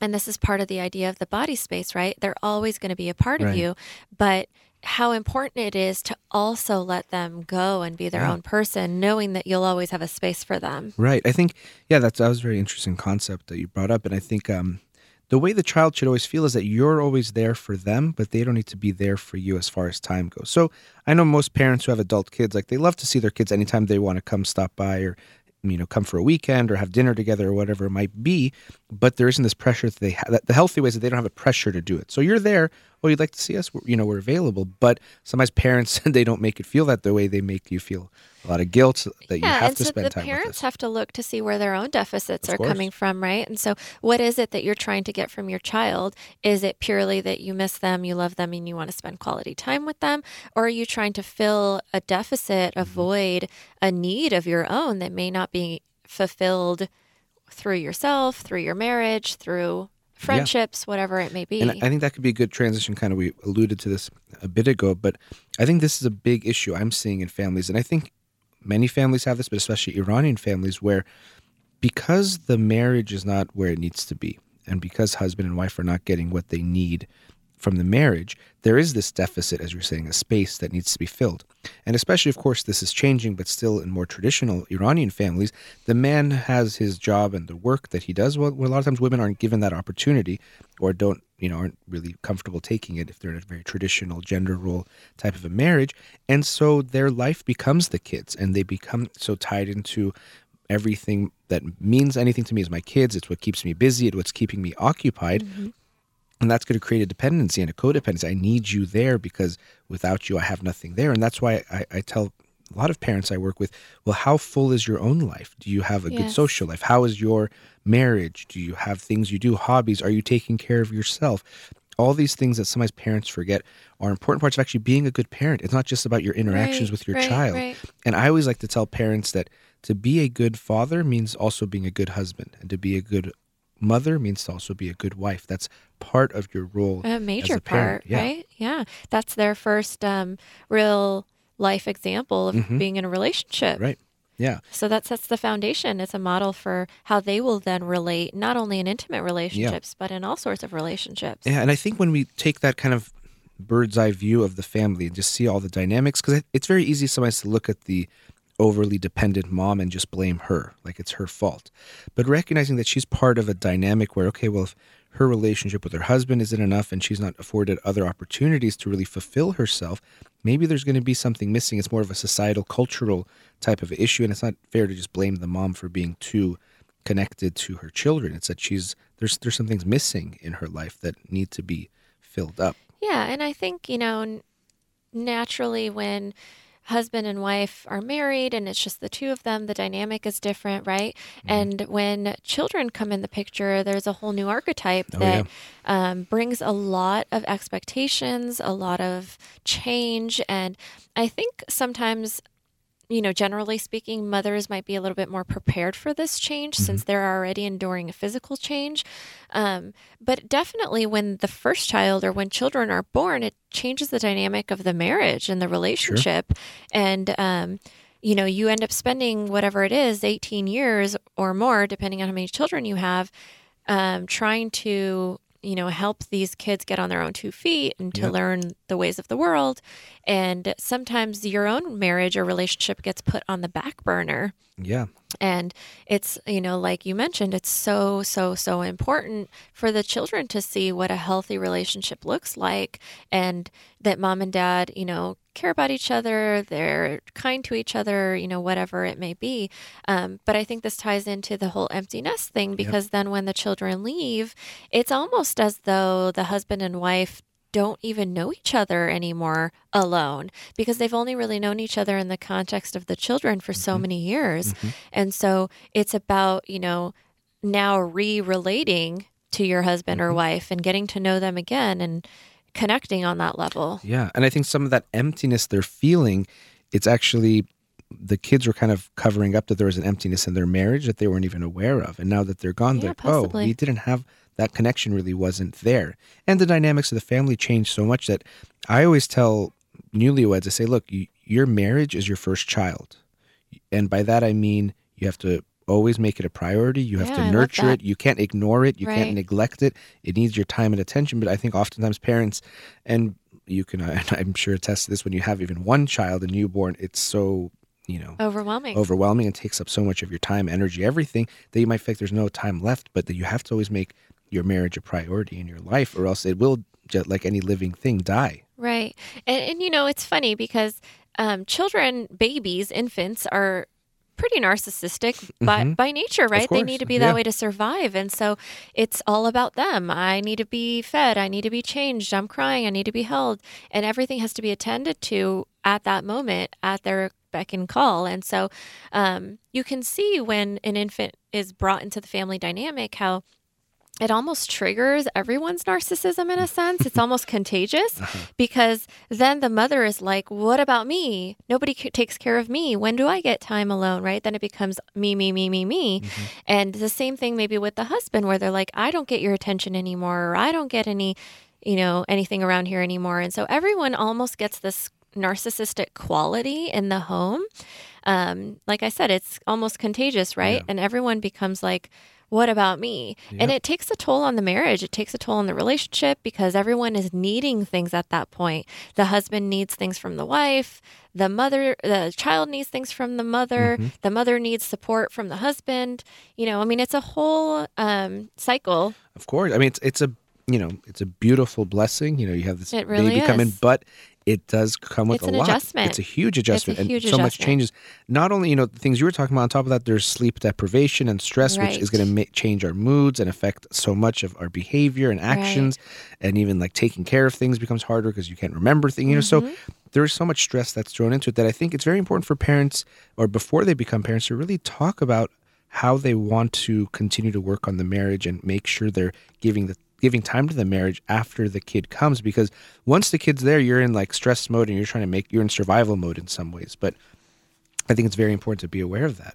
and this is part of the idea of the body space right they're always going to be a part right. of you but how important it is to also let them go and be their yeah. own person, knowing that you'll always have a space for them. Right. I think, yeah, that's that was a very interesting concept that you brought up, and I think um, the way the child should always feel is that you're always there for them, but they don't need to be there for you as far as time goes. So I know most parents who have adult kids, like they love to see their kids anytime they want to come stop by or you know come for a weekend or have dinner together or whatever it might be but there isn't this pressure that they have the healthy ways that they don't have a pressure to do it. So you're there oh you'd like to see us you know we're available but sometimes parents they don't make it feel that the way they make you feel a lot of guilt that yeah, you have and to so spend the time parents have to look to see where their own deficits of are course. coming from right and so what is it that you're trying to get from your child is it purely that you miss them you love them and you want to spend quality time with them or are you trying to fill a deficit a mm-hmm. void a need of your own that may not be fulfilled through yourself, through your marriage, through friendships, yeah. whatever it may be. And I think that could be a good transition. Kind of, we alluded to this a bit ago, but I think this is a big issue I'm seeing in families. And I think many families have this, but especially Iranian families, where because the marriage is not where it needs to be, and because husband and wife are not getting what they need from the marriage, there is this deficit, as you're saying, a space that needs to be filled. And especially, of course, this is changing, but still in more traditional Iranian families, the man has his job and the work that he does. Well, a lot of times women aren't given that opportunity or don't, you know, aren't really comfortable taking it if they're in a very traditional gender role type of a marriage. And so their life becomes the kids and they become so tied into everything that means anything to me is my kids. It's what keeps me busy. It's what's keeping me occupied. Mm-hmm. And that's going to create a dependency and a codependency. I need you there because without you, I have nothing there. And that's why I, I tell a lot of parents I work with, well, how full is your own life? Do you have a good social life? How is your marriage? Do you have things you do, hobbies? Are you taking care of yourself? All these things that sometimes parents forget are important parts of actually being a good parent. It's not just about your interactions Right, with your right, child. right. And I always like to tell parents that to be a good father means also being a good husband, and to be a good mother means to also be a good wife. That's part of your role. a major a part, Yeah. right? Yeah, that's their first um, real life example of being in a relationship. Mm-hmm. Right. Yeah. So that sets the foundation. It's a model for how they will then relate, not only in intimate relationships, but in all sorts of relationships. Yeah, and I think when we take that kind of bird's eye view of the family and just see all the dynamics, because it's very easy sometimes to look at the overly dependent mom and just blame her, like it's her fault. But recognizing that she's part of a dynamic where, okay, well, if her relationship with her husband isn't enough and she's not afforded other opportunities to really fulfill herself, maybe there's going to be something missing. It's more of a societal, cultural type of issue, and it's not fair to just blame the mom for being too connected to her children. It's that she's there's there's some things missing in her life that need to be filled up. Yeah, and I think, you know, naturally when husband and wife are married and it's just the two of them, the dynamic is different, right? Mm-hmm. And when children come in the picture, there's a whole new archetype Oh, that um, brings a lot of expectations, a lot of change. And I think sometimes you know, generally speaking, mothers might be a little bit more prepared for this change since they're already enduring a physical change. Um, but definitely, when the first child or when children are born, it changes the dynamic of the marriage and the relationship. And, um, you know, you end up spending whatever it is, 18 years or more, depending on how many children you have, um, trying to you know help these kids get on their own two feet and to Yep. learn the ways of the world and sometimes your own marriage or relationship gets put on the back burner Yeah. and it's you know like you mentioned it's so so so important for the children to see what a healthy relationship looks like and that mom and dad you know care about each other they're kind to each other you know whatever it may be. Um, but i think this ties into the whole empty nest thing because then when the children leave it's almost as though the husband and wife don't even know each other anymore alone because they've only really known each other in the context of the children for so mm-hmm. many years. Mm-hmm. And so it's about, you know, now re relating to your husband or mm-hmm. wife and getting to know them again and connecting on that level. Yeah. And I think some of that emptiness they're feeling, it's actually the kids were kind of covering up that there was an emptiness in their marriage that they weren't even aware of. And now that they're gone, Yeah, they're like, oh, we didn't have that connection really wasn't there. And the dynamics of the family changed so much that I always tell newlyweds, I say, look, y- your marriage is your first child. And by that I mean you have to always make it a priority. You have Yeah, to nurture it. You can't ignore it. You Right. can't neglect it. It needs your time and attention. But I think oftentimes parents, and you can, I'm sure attest to this, when you have even one child, a newborn, it's so, you know, Overwhelming. overwhelming and takes up so much of your time, energy, everything that you might think there's no time left, but that you have to always make your marriage a priority in your life, or else it will, just like any living thing, die. Right. And, and you know, it's funny because um, children, babies, infants are pretty narcissistic by, by nature, right? They need to be that yeah. way to survive. And so it's all about them. I need to be fed. I need to be changed. I'm crying. I need to be held. And everything has to be attended to at that moment at their beck and call. And so um, you can see when an infant is brought into the family dynamic how it almost triggers everyone's narcissism in a sense. It's almost contagious because then the mother is like, What about me? Nobody c- takes care of me. When do I get time alone? Right? Then it becomes me, me, me, me, me. And the same thing maybe with the husband where they're like, I don't get your attention anymore, or I don't get any, you know, anything around here anymore. And so everyone almost gets this narcissistic quality in the home. Um, like I said, it's almost contagious, right? Yeah. And everyone becomes like, what about me? And it takes a toll on the marriage. It takes a toll on the relationship because everyone is needing things at that point. The husband needs things from the wife. The mother, the child needs things from the mother. The mother needs support from the husband. You know, I mean, it's a whole um, cycle. Of course. I mean, it's it's a you know it's a beautiful blessing. You know, you have this really baby come in, but it does come with It's a an lot. adjustment. It's a huge adjustment, huge and so much changes. Not only you know the things you were talking about. On top of that, there's sleep deprivation and stress, which is going to ma- change our moods and affect so much of our behavior and actions, and even like taking care of things becomes harder because you can't remember things. You know, Mm-hmm. so there's so much stress that's thrown into it that I think it's very important for parents, or before they become parents, to really talk about how they want to continue to work on the marriage and make sure they're giving the giving time to the marriage after the kid comes because once the kid's there you're in like stress mode and you're trying to make you're in survival mode in some ways but i think it's very important to be aware of that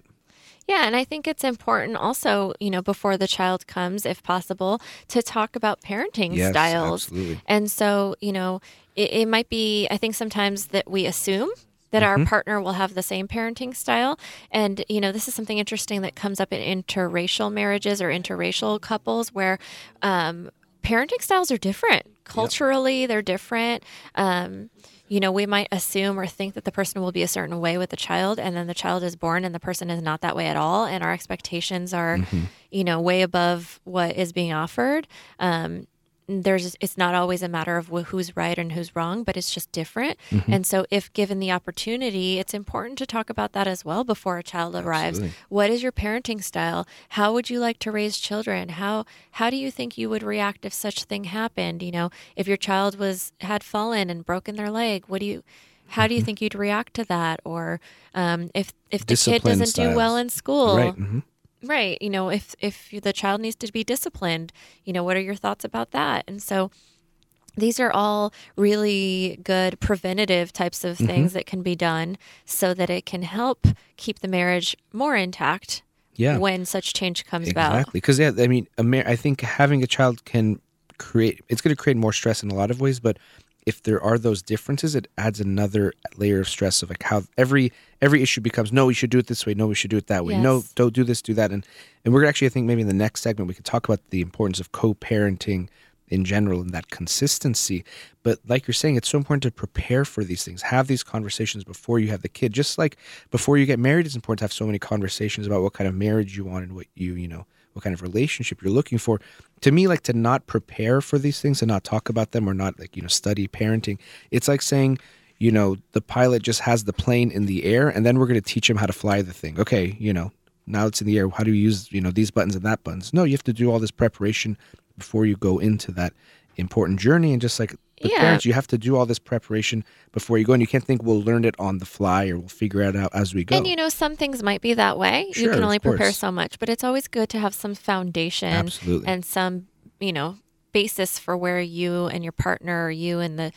Yeah, and I think it's important also, you know, before the child comes, if possible, to talk about parenting Yes, styles. absolutely. And so, you know, it, it might be, I think sometimes that we assume that Mm-hmm. our partner will have the same parenting style. And, you know, this is something interesting that comes up in interracial marriages or interracial couples where um, parenting styles are different. Culturally, they're different. Um, you know, we might assume or think that the person will be a certain way with the child, and then the child is born and the person is not that way at all. And our expectations are, you know, way above what is being offered. Um, there's it's not always a matter of wh- who's right and who's wrong but it's just different. Mm-hmm. and so if given the opportunity it's important to talk about that as well before a child arrives. Absolutely. what is your parenting style? How would you like to raise children? How how do you think you would react if such thing happened? You know if your child was had fallen and broken their leg what do you how Mm-hmm. do you think you'd react to that? Or um, if if the kid doesn't do well in school? Right hmm Right. You know, if if the child needs to be disciplined, you know, what are your thoughts about that? And so these are all really good preventative types of mm-hmm. things that can be done so that it can help keep the marriage more intact yeah when such change comes about. exactly because yeah i mean i think having a child can create it's going to create more stress in a lot of ways but if there are those differences it adds another layer of stress of like how every every issue becomes no we should do it this way. No we should do it that way. No don't do this do that. And and we're actually i think maybe in the next segment we could talk about the importance of co-parenting in general and that consistency. But like you're saying it's so important to prepare for these things have these conversations before you have the kid. Just like before you get married it's important to have so many conversations about what kind of marriage you want and what you you know what kind of relationship you're looking for. To me like to not prepare for these things and not talk about them or not like you know study parenting it's like saying you know the pilot just has the plane in the air and then we're going to teach him how to fly the thing. Okay you know now it's in the air. How do you use you know these buttons and that buttons? No you have to do all this preparation before you go into that important journey and just like Yeah. parents you have to do all this preparation before you go and you can't think we'll learn it on the fly or we'll figure it out as we go And you know, some things might be that way. Sure, you can only prepare course. so much, but it's always good to have some foundation Absolutely. and some, you know, basis for where you and your partner or you and the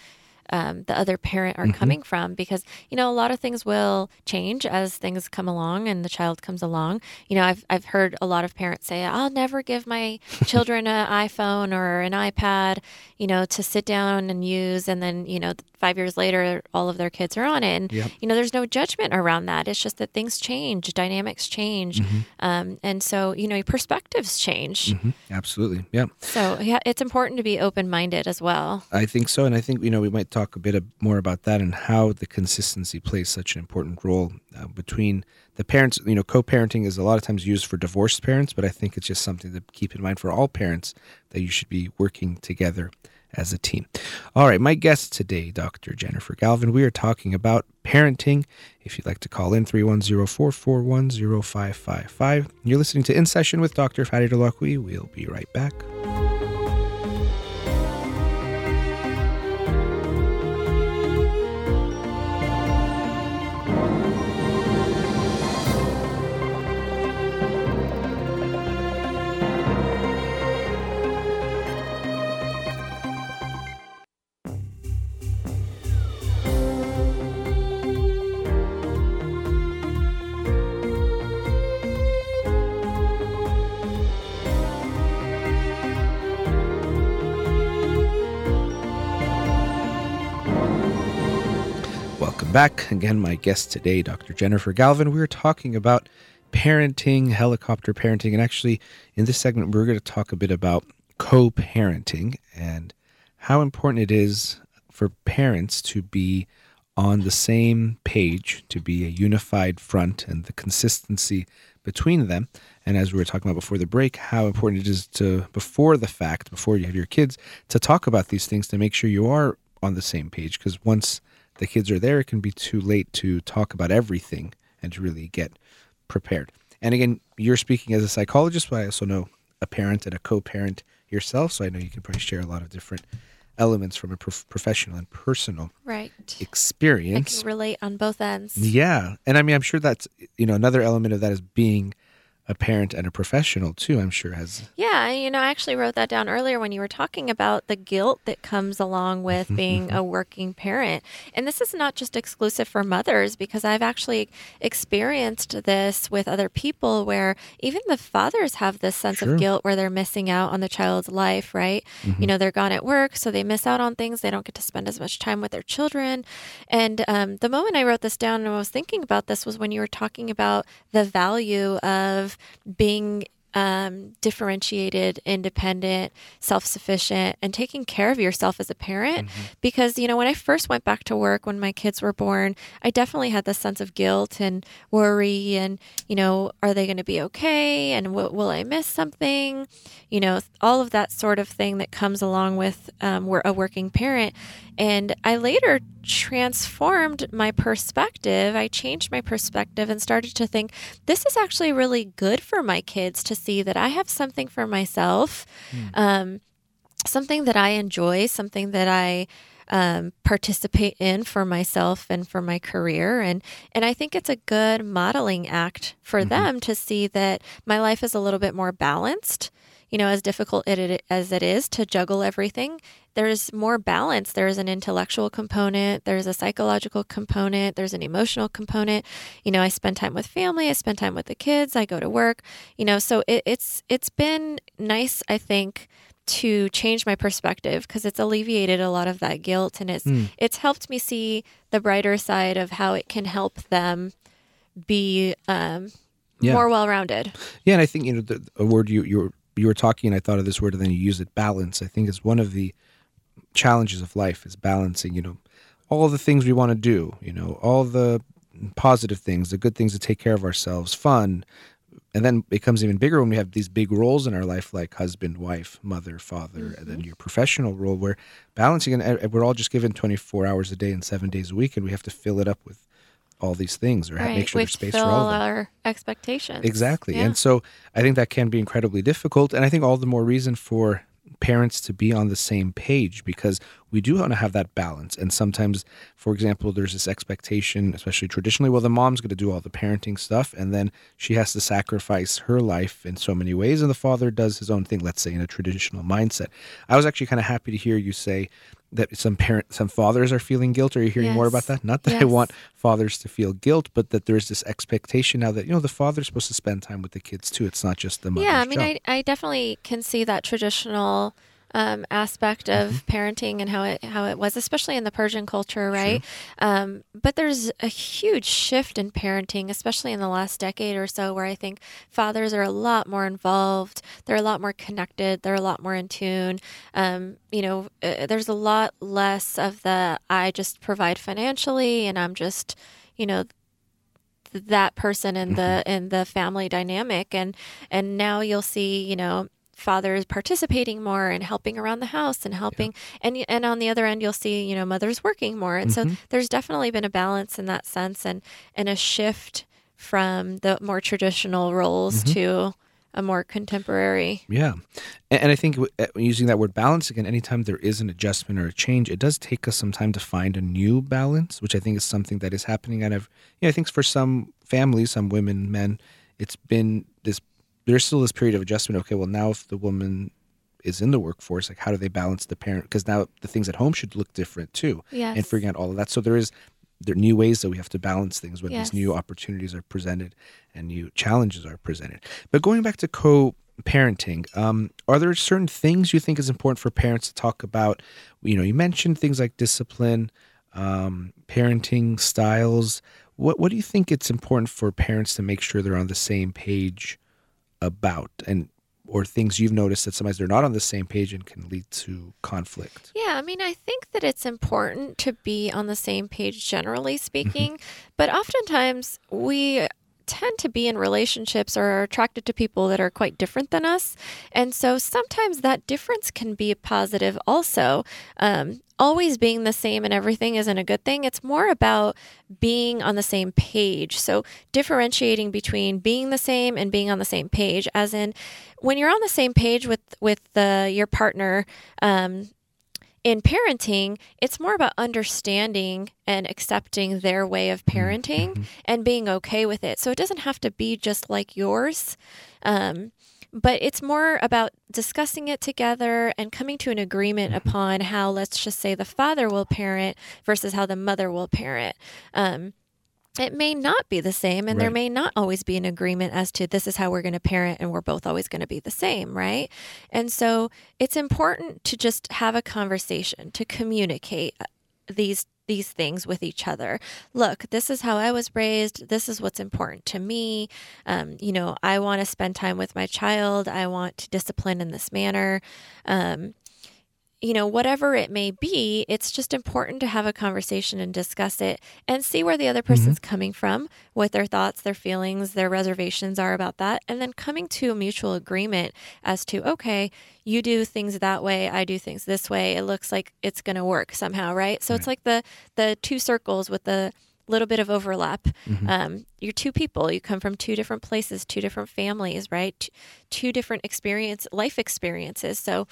um, the other parent Mm-hmm. are coming from because you know a lot of things will change as things come along and the child comes along you know i've, I've heard a lot of parents say i'll never give my children an iphone or an ipad you know to sit down and use and then you know five years later all of their kids are on it and Yep. you know there's no judgment around that it's just that things change dynamics change Mm-hmm. um, and so you know your perspectives change Mhm. absolutely yeah so yeah it's important to be open-minded as well I think so, and I think you know we might talk a bit more about that and how the consistency plays such an important role uh, between the parents. You know, co-parenting is a lot of times used for divorced parents, but I think it's just something to keep in mind for all parents that you should be working together as a team. All right, my guest today, Dr. Jennifer Galvin. We are talking about parenting. If you'd like to call in, 310-441-0555. You're listening to In Session with Dr. Fadi Holakouee. We'll be right back. Back. Again, my guest today, Dr. Jennifer Galvin. We were talking about parenting, helicopter parenting, and actually, in this segment, we're going to talk a bit about co parenting and how important it is for parents to be on the same page, to be a unified front, and the consistency between them. And as we were talking about before the break, how important it is to, before the fact, before you have your kids, to talk about these things to make sure you are on the same page because once the kids are there, it can be too late to talk about everything and to really get prepared. And again, you're speaking as a psychologist, but I also know a parent and a co-parent yourself, so I know you can probably share a lot of different elements from a prof- professional and personal Right. experience. I can relate on both ends. Yeah. And I mean, I'm sure that's, you know, another element of that is being a parent and a professional too, I'm sure has. Yeah, you know, I actually wrote that down earlier when you were talking about the guilt that comes along with being a working parent. And this is not just exclusive for mothers because I've actually experienced this with other people where even the fathers have this sense Sure. of guilt where they're missing out on the child's life, right? You know, they're gone at work, so they miss out on things. They don't get to spend as much time with their children. And um, the moment I wrote this down and I was thinking about this was when you were talking about the value of being um, differentiated, independent, self sufficient, and taking care of yourself as a parent. Because, you know, when I first went back to work when my kids were born, I definitely had this sense of guilt and worry and, you know, are they going to be okay? And w- will I miss something? You know, all of that sort of thing that comes along with um, we're a working parent. And I later transformed my perspective. I changed my perspective and started to think this is actually really good for my kids to see that I have something for myself, um, something that I enjoy, something that I um, participate in for myself and for my career. And and I think it's a good modeling act for them to see that my life is a little bit more balanced you know as difficult it, as it is to juggle everything there's more balance there's an intellectual component there's a psychological component there's an emotional component you know i spend time with family i spend time with the kids i go to work you know so it, it's it's been nice i think to change my perspective because it's alleviated a lot of that guilt and it's it's helped me see the brighter side of how it can help them be um, Yeah. more well-rounded Yeah. And I think, you know, the, a word you, you you were talking and I thought of this word and then you use it balance. I think is one of the challenges of life is balancing, you know, all the things we want to do, you know, all the positive things, the good things to take care of ourselves, fun. And then it becomes even bigger when we have these big roles in our life, like husband, wife, mother, father, and then mm-hmm. your professional role, where balancing and and we're all just given 24 hours a day and seven days a week, and we have to fill it up with all these things or ha- make sure there's space for all of them. our expectations Exactly. Yeah. And so I think that can be incredibly difficult. And I think all the more reason for parents to be on the same page because we do want to have that balance. And sometimes, for example, there's this expectation, especially traditionally, well, the mom's going to do all the parenting stuff and then she has to sacrifice her life in so many ways. And the father does his own thing, let's say in a traditional mindset. I was actually kind of happy to hear you say that some parent, some fathers are feeling guilt. Are you hearing more about that? Not that I want fathers to feel guilt, but that there's this expectation now that you know the father's supposed to spend time with the kids too. It's not just the mother's yeah i mean job. I, I definitely can see that traditional um, aspect of Mm-hmm. parenting and how it how it was especially in the persian culture right? Um, but there's a huge shift in parenting especially in the last decade or so where i think fathers are a lot more involved they're a lot more connected they're a lot more in tune. Um, you know uh, there's a lot less of the i just provide financially and i'm just you know that person in the in the family dynamic. And and now you'll see you know fathers participating more and helping around the house and helping and and on the other end you'll see you know mothers working more and so there's definitely been a balance in that sense and and a shift from the more traditional roles to a more contemporary Yeah, and, and I think uh, using that word balance again, anytime there is an adjustment or a change, it does take us some time to find a new balance, which I think is something that is happening. And I've, you know, I think for some families, some women, men, it's been this. There's still this period of adjustment. Okay, well now if the woman is in the workforce, like how do they balance the parent? Because now the things at home should look different too, and Yes. figuring out all of that. So there is there are new ways that we have to balance things when Yes. these new opportunities are presented and new challenges are presented. But going back to co-parenting, um, are there certain things you think is important for parents to talk about? You know, you mentioned things like discipline, um, parenting styles. What what do you think it's important for parents to make sure they're on the same page about, and or things you've noticed that sometimes they're not on the same page and can lead to conflict? Yeah, I mean, I think that it's important to be on the same page, generally mm-hmm. speaking, but oftentimes we tend to be in relationships or are attracted to people that are quite different than us. And so sometimes that difference can be positive also. Um, always being the same and everything isn't a good thing. It's more about being on the same page. So differentiating between being the same and being on the same page, as in when you're on the same page with with the, your partner, um, in parenting, it's more about understanding and accepting their way of Mm-hmm. parenting and being okay with it. So it doesn't have to be just like yours. Um, but it's more about discussing it together and coming to an agreement Mm-hmm. upon how, let's just say, the father will parent versus how the mother will parent. Um, it may not be the same, and there may not always be an agreement as to this is how we're going to parent, and we're both always going to be the same, right? And so it's important to just have a conversation, to communicate uh, these these things with each other. Look, this is how I was raised. This is what's important to me. Um, you know, I want to spend time with my child. I want to discipline in this manner. Um, you know, whatever it may be, it's just important to have a conversation and discuss it and see where the other person's coming from, what their thoughts, their feelings, their reservations are about that, and then coming to a mutual agreement as to, okay, you do things that way, I do things this way. It looks like it's going to work somehow, right? So it's like the the two circles with the little bit of overlap. Um, you're two people. You come from two different places, two different families, right? Two different experience, life experiences. So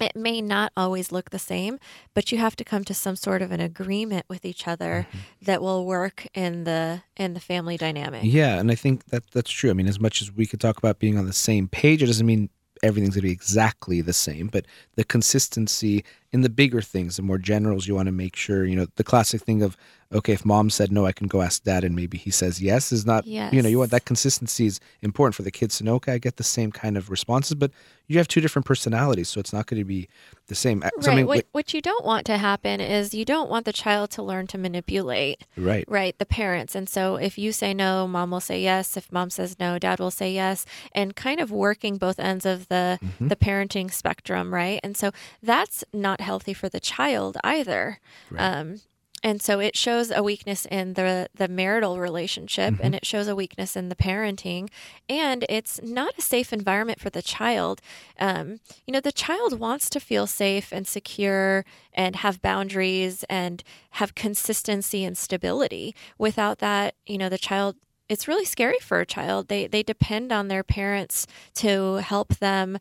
it may not always look the same, but you have to come to some sort of an agreement with each other mm-hmm. that will work in the in the family dynamic. Yeah, and I think that that's true. I mean, as much as we could talk about being on the same page, it doesn't mean everything's going to be exactly the same, but the consistency in the bigger things, the more generals, you want to make sure, you know, the classic thing of, okay, if mom said no, I can go ask dad, and maybe he says yes, is not, you know, you want that consistency is important for the kids to know, okay, I get the same kind of responses, but you have two different personalities, so it's not going to be the same. Uh, Right. something What, wi- what you don't want to happen is you don't want the child to learn to manipulate right. right the parents and so if you say no mom will say yes if mom says no dad will say yes and kind of working both ends of the Mm-hmm. the parenting spectrum right and so that's not healthy for the child either um and so it shows a weakness in the the marital relationship and it shows a weakness in the parenting and it's not a safe environment for the child. Um, you know the child wants to feel safe and secure and have boundaries and have consistency and stability. Without that you know the child it's really scary for a child. They they depend on their parents to help them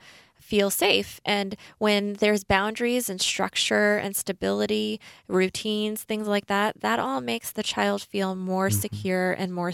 feel safe. And when there's boundaries and structure and stability, routines, things like that, that all makes the child feel more mm-hmm. secure and more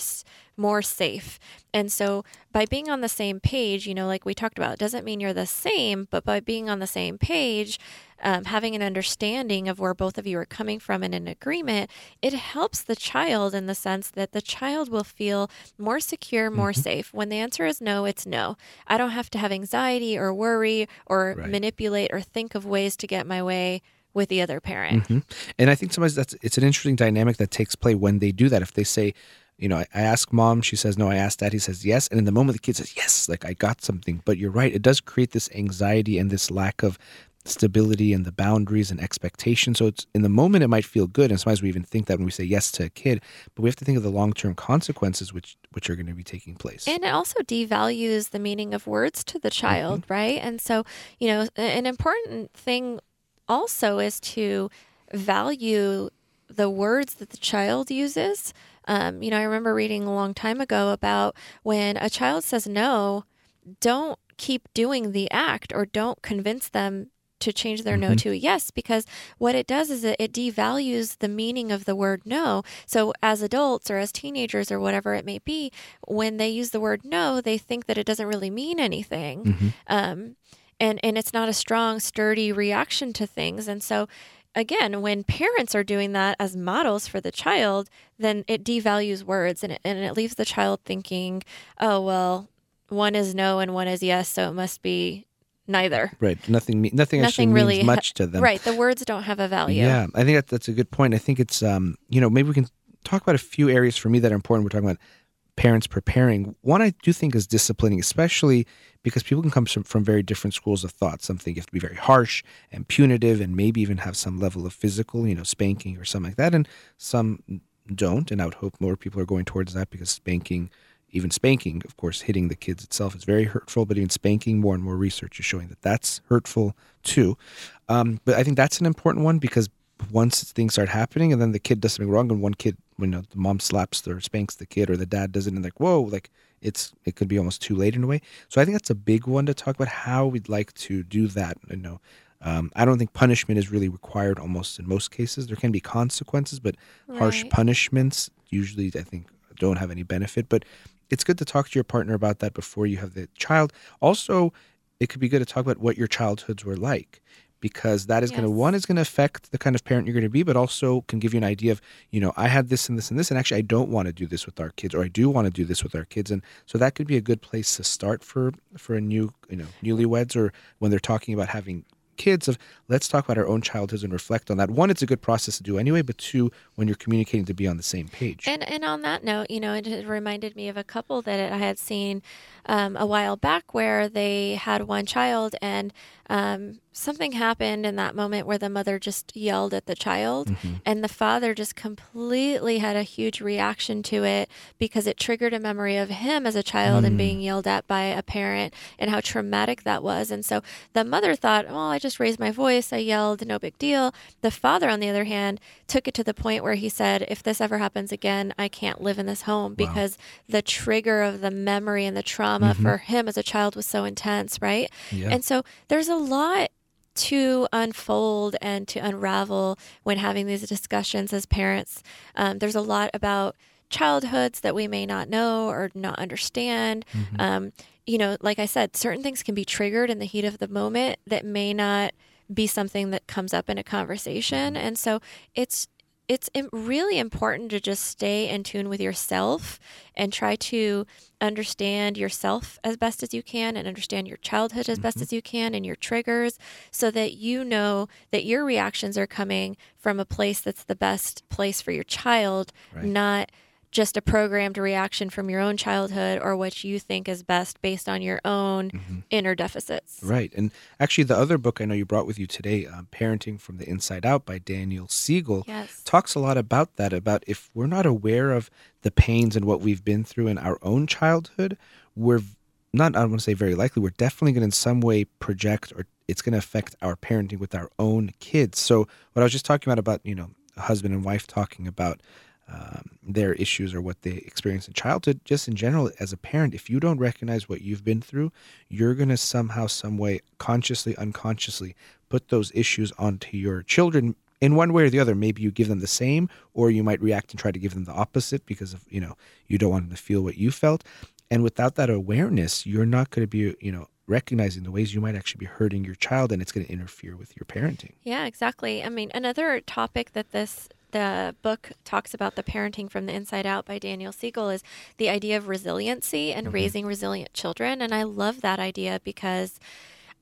more safe. And so by being on the same page, you know, like we talked about, it doesn't mean you're the same, but by being on the same page, um, having an understanding of where both of you are coming from and an agreement, it helps the child in the sense that the child will feel more secure, more safe. When the answer is no, it's no. I don't have to have anxiety or worry or Right. manipulate or think of ways to get my way with the other parent. Mhm. And I think sometimes that's it's an interesting dynamic that takes play when they do that. If they say, you know, I, I ask mom, she says no. I ask dad, he says yes. And in the moment, the kid says yes, like I got something. But you're right, it does create this anxiety and this lack of stability and the boundaries and expectations. So it's in the moment it might feel good, and sometimes we even think that when we say yes to a kid, but we have to think of the long term consequences which which are going to be taking place. And it also devalues the meaning of words to the child, Mm-hmm. right? And so, you know, an important thing also is to value the words that the child uses. Um, you know, I remember reading a long time ago about when a child says no, don't keep doing the act or don't convince them to change their no to a yes because what it does is it, it devalues the meaning of the word no. So as adults or as teenagers or whatever it may be, when they use the word no, they think that it doesn't really mean anything. Um, and, and it's not a strong, sturdy reaction to things. And so again, when parents are doing that as models for the child, then it devalues words and it, and it leaves the child thinking, oh, well, one is no and one is yes, so it must be neither. right. Nothing me- nothing, actually Nothing really means much to them. Right. The words don't have a value. Yeah, I think that, that's a good point. I think it's um, you know, maybe we can talk about a few areas for me that are important. We're talking about parents preparing. One I do think is disciplining, especially because people can come from, from very different schools of thought. Some think you have to be very harsh and punitive, and maybe even have some level of physical, you know, spanking or something like that, and some don't. And I would hope more people are going towards that because spanking even spanking, of course, hitting the kids itself is very hurtful, but even spanking, more and more research is showing that that's hurtful too. Um, but I think that's an important one because once things start happening and then the kid does something wrong and one kid, you know, the mom slaps or spanks the kid or the dad does it and like, whoa, like it's it could be almost too late in a way. So I think that's a big one to talk about how we'd like to do that. You know, um, I don't think punishment is really required almost in most cases. There can be consequences, but harsh punishments usually I think don't have any benefit. But it's good to talk to your partner about that before you have the child. Also, it could be good to talk about what your childhoods were like because that is going to one is going to affect the kind of parent you're going to be but also can give you an idea of you know i had this and this and this and actually i don't want to do this with our kids or i do want to do this with our kids and so that could be a good place to start for for a new you know newlyweds or when they're talking about having kids of let's talk about our own childhoods and reflect on that. One it's a good process to do anyway but two when you're communicating to be on the same page. And and on that note, you know, it reminded me of a couple that I had seen um, a while back where they had one child and um, something happened in that moment where the mother just yelled at the child Mm-hmm. and the father just completely had a huge reaction to it because it triggered a memory of him as a child and being yelled at by a parent and how traumatic that was. And so the mother thought, "Oh, I just raised my voice, I yelled, no big deal." The father on the other hand took it to the point where he said, "If this ever happens again, I can't live in this home because the trigger of the memory and the trauma for him as a child was so intense, right?" Yeah. And so there's a lot to unfold and to unravel when having these discussions as parents. Um, there's a lot about childhoods that we may not know or not understand. Um, you know, like I said, certain things can be triggered in the heat of the moment that may not be something that comes up in a conversation. And so it's it's really important to just stay in tune with yourself and try to understand yourself as best as you can and understand your childhood as best mm-hmm. as you can and your triggers so that you know that your reactions are coming from a place that's the best place for your child, Right. not just a programmed reaction from your own childhood or what you think is best based on your own inner deficits. Right. And actually, the other book I know you brought with you today, um, Parenting from the Inside Out by Daniel Siegel, Yes. talks a lot about that, about if we're not aware of the pains and what we've been through in our own childhood, we're not, I don't want to say very likely, we're definitely going to in some way project or it's going to affect our parenting with our own kids. So, what I was just talking about, about, you know, a husband and wife talking about um, their issues or what they experience in childhood just in general as a parent if you don't recognize what you've been through you're going to somehow some way consciously unconsciously put those issues onto your children in one way or the other. Maybe you give them the same or you might react and try to give them the opposite because of you know you don't want them to feel what you felt. And without that awareness you're not going to be you know recognizing the ways you might actually be hurting your child and it's going to interfere with your parenting. Yeah, exactly. I mean, another topic that this the book talks about the parenting from the inside out by Daniel Siegel is the idea of resiliency and mm-hmm. raising resilient children. And I love that idea because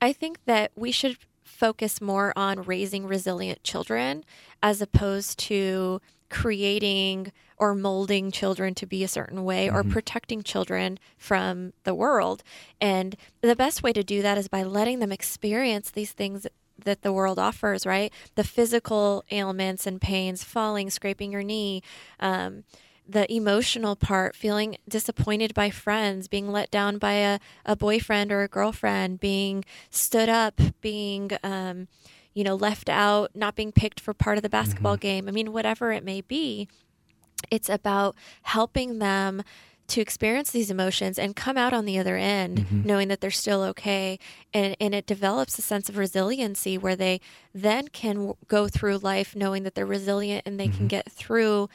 I think that we should focus more on raising resilient children as opposed to creating or molding children to be a certain way or mm-hmm. protecting children from the world. And the best way to do that is by letting them experience these things that the world offers, right? The physical ailments and pains, falling, scraping your knee, um, the emotional part, feeling disappointed by friends, being let down by a, a boyfriend or a girlfriend, being stood up, being, um, you know, left out, not being picked for part of the basketball game. I mean, whatever it may be, it's about helping them to experience these emotions and come out on the other end knowing that they're still okay. And, and it develops a sense of resiliency where they then can w- go through life knowing that they're resilient and they can get through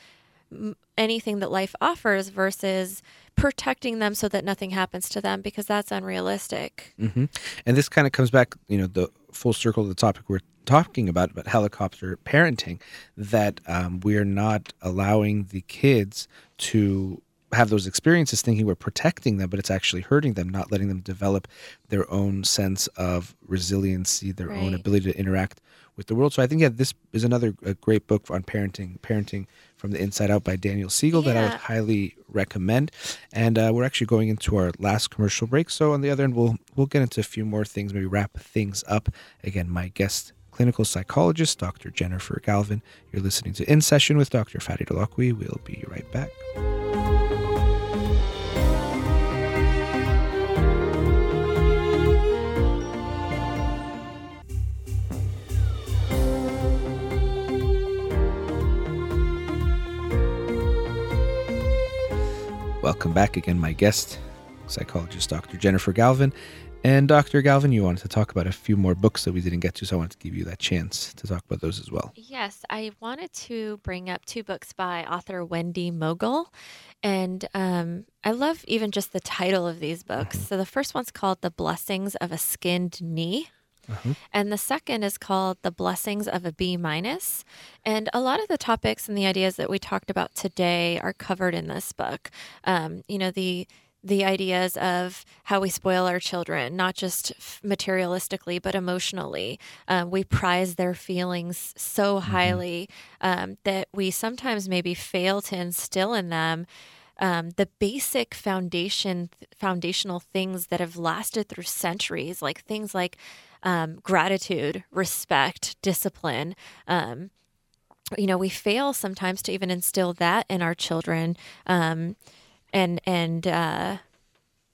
m- anything that life offers versus protecting them so that nothing happens to them because that's unrealistic. Hmm And this kind of comes back, you know, the full circle of the topic we're talking about, about helicopter parenting, that um, we're not allowing the kids to have those experiences thinking we're protecting them, but it's actually hurting them, not letting them develop their own sense of resiliency, their own ability to interact with the world. So I think, yeah, this is another a great book on parenting, parenting from the inside out by Daniel Siegel that I would highly recommend. And uh, we're actually going into our last commercial break. So on the other end, we'll we'll get into a few more things, maybe wrap things up. Again, my guest, clinical psychologist, Dr. Jennifer Galvin. You're listening to In Session with Dr. Fadi Holakouee. We'll be right back. Welcome back again, my guest, psychologist Dr. Jennifer Galvin. And Dr. Galvin, you wanted to talk about a few more books that we didn't get to, so I wanted to give you that chance to talk about those as well. Yes, I wanted to bring up two books by author Wendy Mogel. And um, I love even just the title of these books. Mm-hmm. So the first one's called The Blessings of a Skinned Knee. Uh-huh. And the second is called The Blessings of a B minus. And a lot of the topics and the ideas that we talked about today are covered in this book. Um, you know, the the ideas of how we spoil our children, not just materialistically, but emotionally. Um, we prize their feelings so highly um, that we sometimes maybe fail to instill in them um, the basic foundation foundational things that have lasted through centuries, like things like um, gratitude, respect, discipline. Um, you know, we fail sometimes to even instill that in our children, um, and and uh,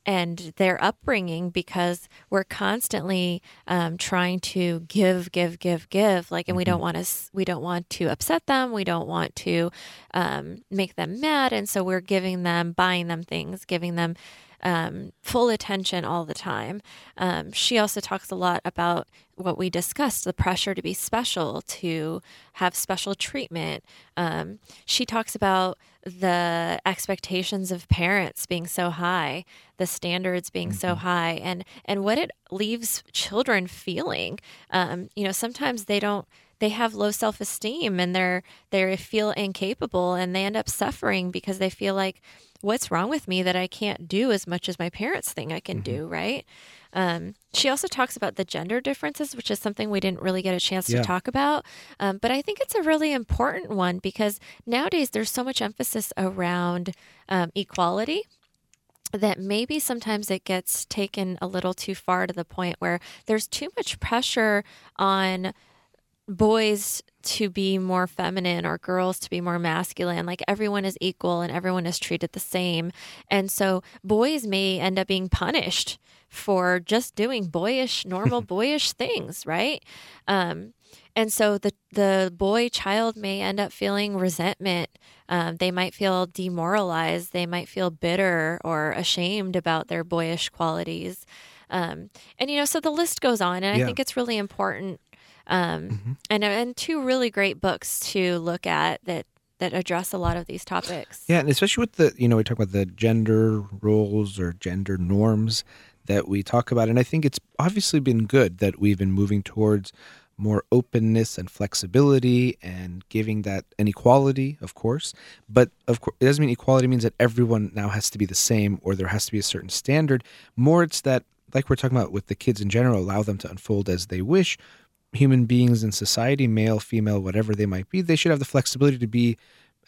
and their upbringing because we're constantly um, trying to give, give, give, give. Like, and we don't want to we don't want to upset them. We don't want to um, make them mad, and so we're giving them, buying them things, giving them um, full attention all the time. Um, she also talks a lot about what we discussed the pressure to be special, to have special treatment. Um, she talks about the expectations of parents being so high, the standards being so high, and and what it leaves children feeling. Um, you know, sometimes they don't they have low self-esteem and they're they feel incapable and they end up suffering because they feel like what's wrong with me that I can't do as much as my parents think I can do, right? Um, she also talks about the gender differences, which is something we didn't really get a chance Yeah. to talk about. Um, but I think it's a really important one because nowadays there's so much emphasis around um, equality that maybe sometimes it gets taken a little too far to the point where there's too much pressure on boys to be more feminine or girls to be more masculine. Like everyone is equal and everyone is treated the same. And so boys may end up being punished for just doing boyish, normal boyish things, right? Um, and so the the boy child may end up feeling resentment. Um, they might feel demoralized. They might feel bitter or ashamed about their boyish qualities. Um, and you know, so the list goes on. And Yeah. I think it's really important. Um, and and two really great books to look at that that address a lot of these topics. Yeah, and especially with the, you know, we talk about the gender roles or gender norms that we talk about. And I think it's obviously been good that we've been moving towards more openness and flexibility and giving that an equality, of course. But of course, it doesn't mean equality means that everyone now has to be the same or there has to be a certain standard. More, it's that, like we're talking about with the kids in general, allow them to unfold as they wish. Human beings in society, male, female, whatever they might be, they should have the flexibility to be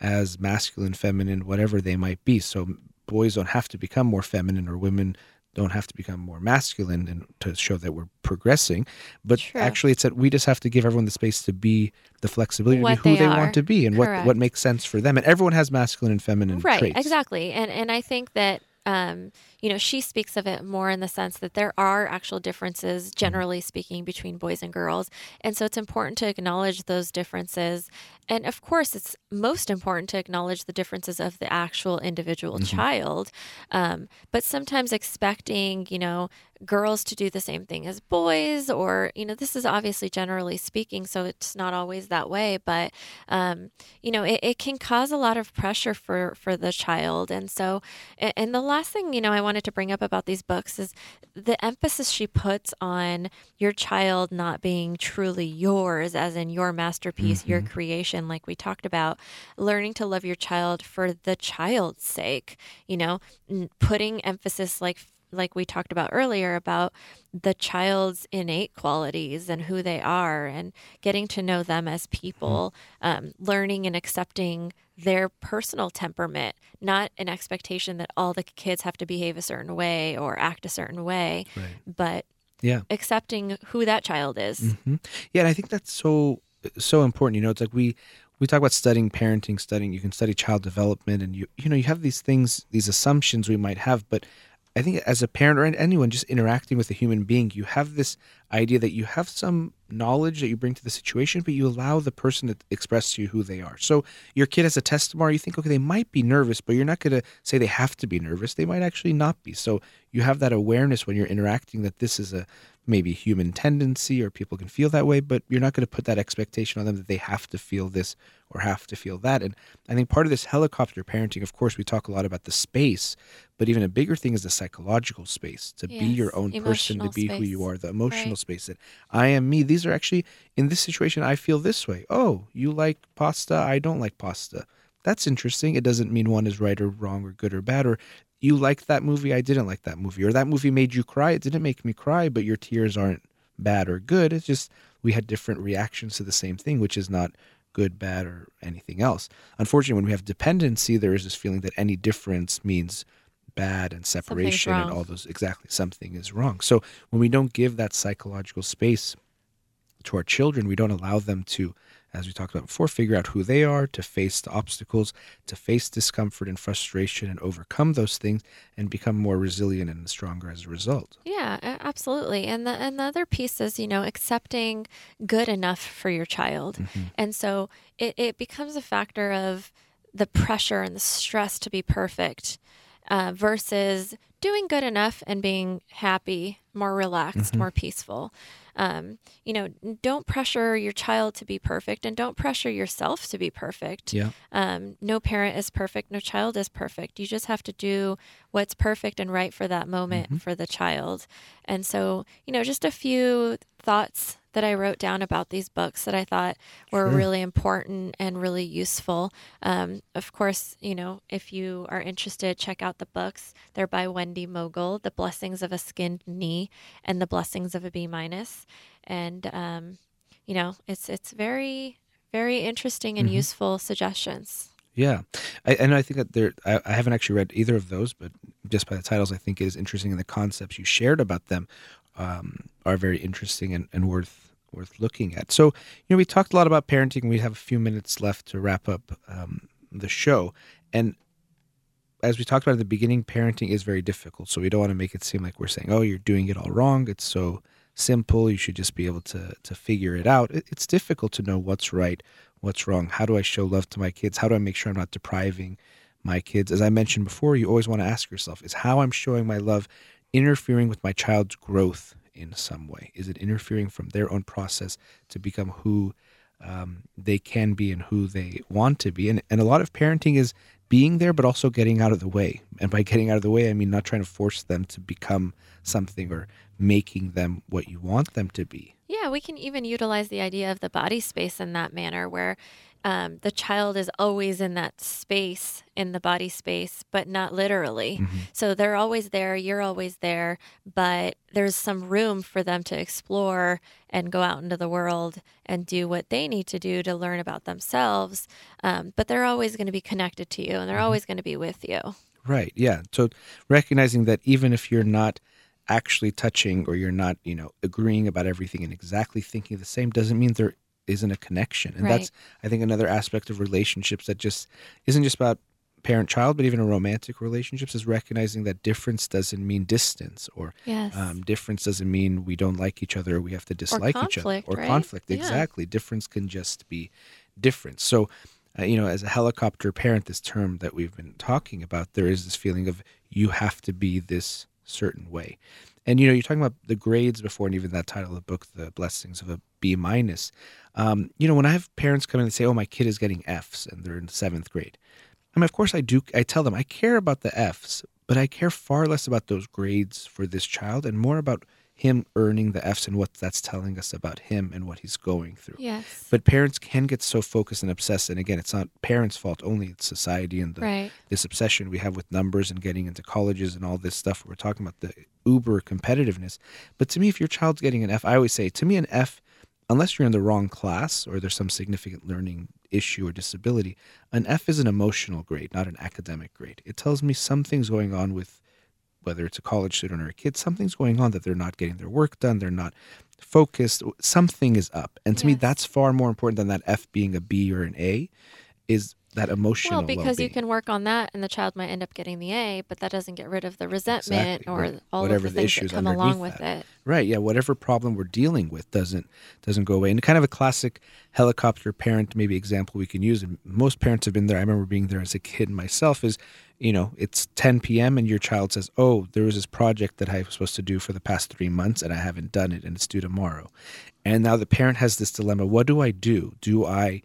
as masculine, feminine, whatever they might be. So boys don't have to become more feminine or women don't have to become more masculine and to show that we're progressing. But True. actually it's that we just have to give everyone the space to be the flexibility What to be who they they, want to be and what, Correct. what makes sense for them. And everyone has masculine and feminine right traits. exactly and and i think that um, you know she speaks of it more in the sense that there are actual differences generally speaking between boys and girls. And so it's important to acknowledge those differences and of course it's most important to acknowledge the differences of the actual individual child um, but sometimes expecting you know girls to do the same thing as boys or you know this is obviously generally speaking so it's not always that way but um, you know it, it can cause a lot of pressure for for the child. And so and the last thing you know i wanted to bring up about these books is the emphasis she puts on your child not being truly yours as in your masterpiece your creation like we talked about learning to love your child for the child's sake you know putting emphasis like like we talked about earlier about the child's innate qualities and who they are and getting to know them as people um, learning and accepting their personal temperament not an expectation that all the kids have to behave a certain way or act a certain way Right. but Yeah. accepting who that child is hmm Yeah, and I think that's so so important. You know, it's like we we talk about studying parenting, studying. You can study child development, and you you know you have these things, these assumptions we might have, but I think as a parent or anyone just interacting with a human being, you have this idea that you have some knowledge that you bring to the situation, but you allow the person to express to you who they are. So your kid has a test tomorrow, you think, okay, they might be nervous, but you're not going to say they have to be nervous. They might actually not be. So you have that awareness when you're interacting that this is a maybe human tendency or people can feel that way, but you're not going to put that expectation on them that they have to feel this or have to feel that. And I think part of this helicopter parenting, of course, we talk a lot about the space, but even a bigger thing is the psychological space to yes, be your own person, to be space. who you are, the emotional right. Space that I am me. These are actually, in this situation, I feel this way. Oh, you like pasta? I don't like pasta. That's interesting. It doesn't mean one is right or wrong or good or bad, or you liked that movie, I didn't like that movie, or that movie made you cry, it didn't make me cry, but your tears aren't bad or good. It's just we had different reactions to the same thing, which is not good, bad, or anything else. Unfortunately, when we have dependency, there is this feeling that any difference means bad and separation and all those exactly something is wrong. So when we don't give that psychological space to our children, we don't allow them to as we talked about before, figure out who they are, to face the obstacles, to face discomfort and frustration and overcome those things and become more resilient and stronger as a result. Yeah, absolutely. And the and the other piece is, you know, accepting good enough for your child. Mm-hmm. And so it, it becomes a factor of the pressure and the stress to be perfect uh, versus doing good enough and being happy, more relaxed, mm-hmm. more peaceful. Um, you know, don't pressure your child to be perfect and don't pressure yourself to be perfect. Yeah. Um, no parent is perfect, no child is perfect. You just have to do what's perfect and right for that moment mm-hmm. for the child. And so, you know, just a few thoughts that I wrote down about these books that I thought were sure. really important and really useful. Um, of course, you know, if you are interested, check out the books. They're by Wendy Mogel The Blessings of a Skinned Knee and The Blessings of a B minus. And um, you know, it's it's very very interesting and mm-hmm. useful suggestions. Yeah, I, and I think that there. I, I, haven't actually read either of those, but just by the titles, I think it is interesting, and the concepts you shared about them um, are very interesting and, and worth worth looking at. So, you know, we talked a lot about parenting. We have a few minutes left to wrap up um, the show. And as we talked about at the beginning, parenting is very difficult. So we don't want to make it seem like we're saying, "Oh, you're doing it all wrong." It's so simple. You should just be able to to figure it out. It, it's difficult to know what's right, what's wrong. How do I show love to my kids? How do I make sure I'm not depriving my kids? As I mentioned before, you always want to ask yourself: Is how I'm showing my love interfering with my child's growth in some way? Is it interfering from their own process to become who um, they can be and who they want to be? And, and a lot of parenting is being there, but also getting out of the way. And by getting out of the way, I mean not trying to force them to become something or making them what you want them to be. Yeah, we can even utilize the idea of the body space in that manner where um, the child is always in that space, in the body space, but not literally. Mm-hmm. So they're always there, you're always there, but there's some room for them to explore and go out into the world and do what they need to do to learn about themselves. Um, but they're always going to be connected to you and they're mm-hmm. always going to be with you. Right. Yeah. So recognizing that even if you're not actually touching or you're not, you know, agreeing about everything and exactly thinking the same doesn't mean there isn't a connection. And right. that's I think another aspect of relationships that just isn't just about parent child, but even a romantic relationships is recognizing that difference doesn't mean distance or yes. um, difference doesn't mean we don't like each other or we have to dislike each other or right? conflict. Yeah. Exactly. Difference can just be different. So, uh, you know, as a helicopter parent, this term that we've been talking about, there is this feeling of you have to be this certain way. And you know, you're talking about the grades before, and even that title of the book, "The Blessings of a B minus." Um, you know, when I have parents come in and say, "Oh, my kid is getting Fs," and they're in seventh grade, I mean, of course, I do. I tell them I care about the Fs, but I care far less about those grades for this child, and more about him earning the F's and what that's telling us about him and what he's going through. Yes. But parents can get so focused and obsessed, and again, it's not parents' fault only; it's society and the, right. this obsession we have with numbers and getting into colleges and all this stuff. We're talking about the uber competitiveness. But to me, if your child's getting an F, I always say to me, an F, unless you're in the wrong class or there's some significant learning issue or disability, an F is an emotional grade, not an academic grade. It tells me something's going on with whether it's a college student or a kid, something's going on that they're not getting their work done, they're not focused, something is up. And to yes. me, that's far more important than that F being a B or an A. Is that emotional Well, because you well-being. can work on that and the child might end up getting the A, but that doesn't get rid of the resentment Exactly, or right. all Whatever of the the things issues that come along with that. it. Right. Yeah. Whatever problem we're dealing with doesn't doesn't go away. And kind of a classic helicopter parent maybe example we can use. And most parents have been there. I remember being there as a kid myself. Is you know it's 10 p.m. and your child says, "Oh, there was this project that I was supposed to do for the past three months and I haven't done it, and it's due tomorrow." And now the parent has this dilemma: What do I do? Do I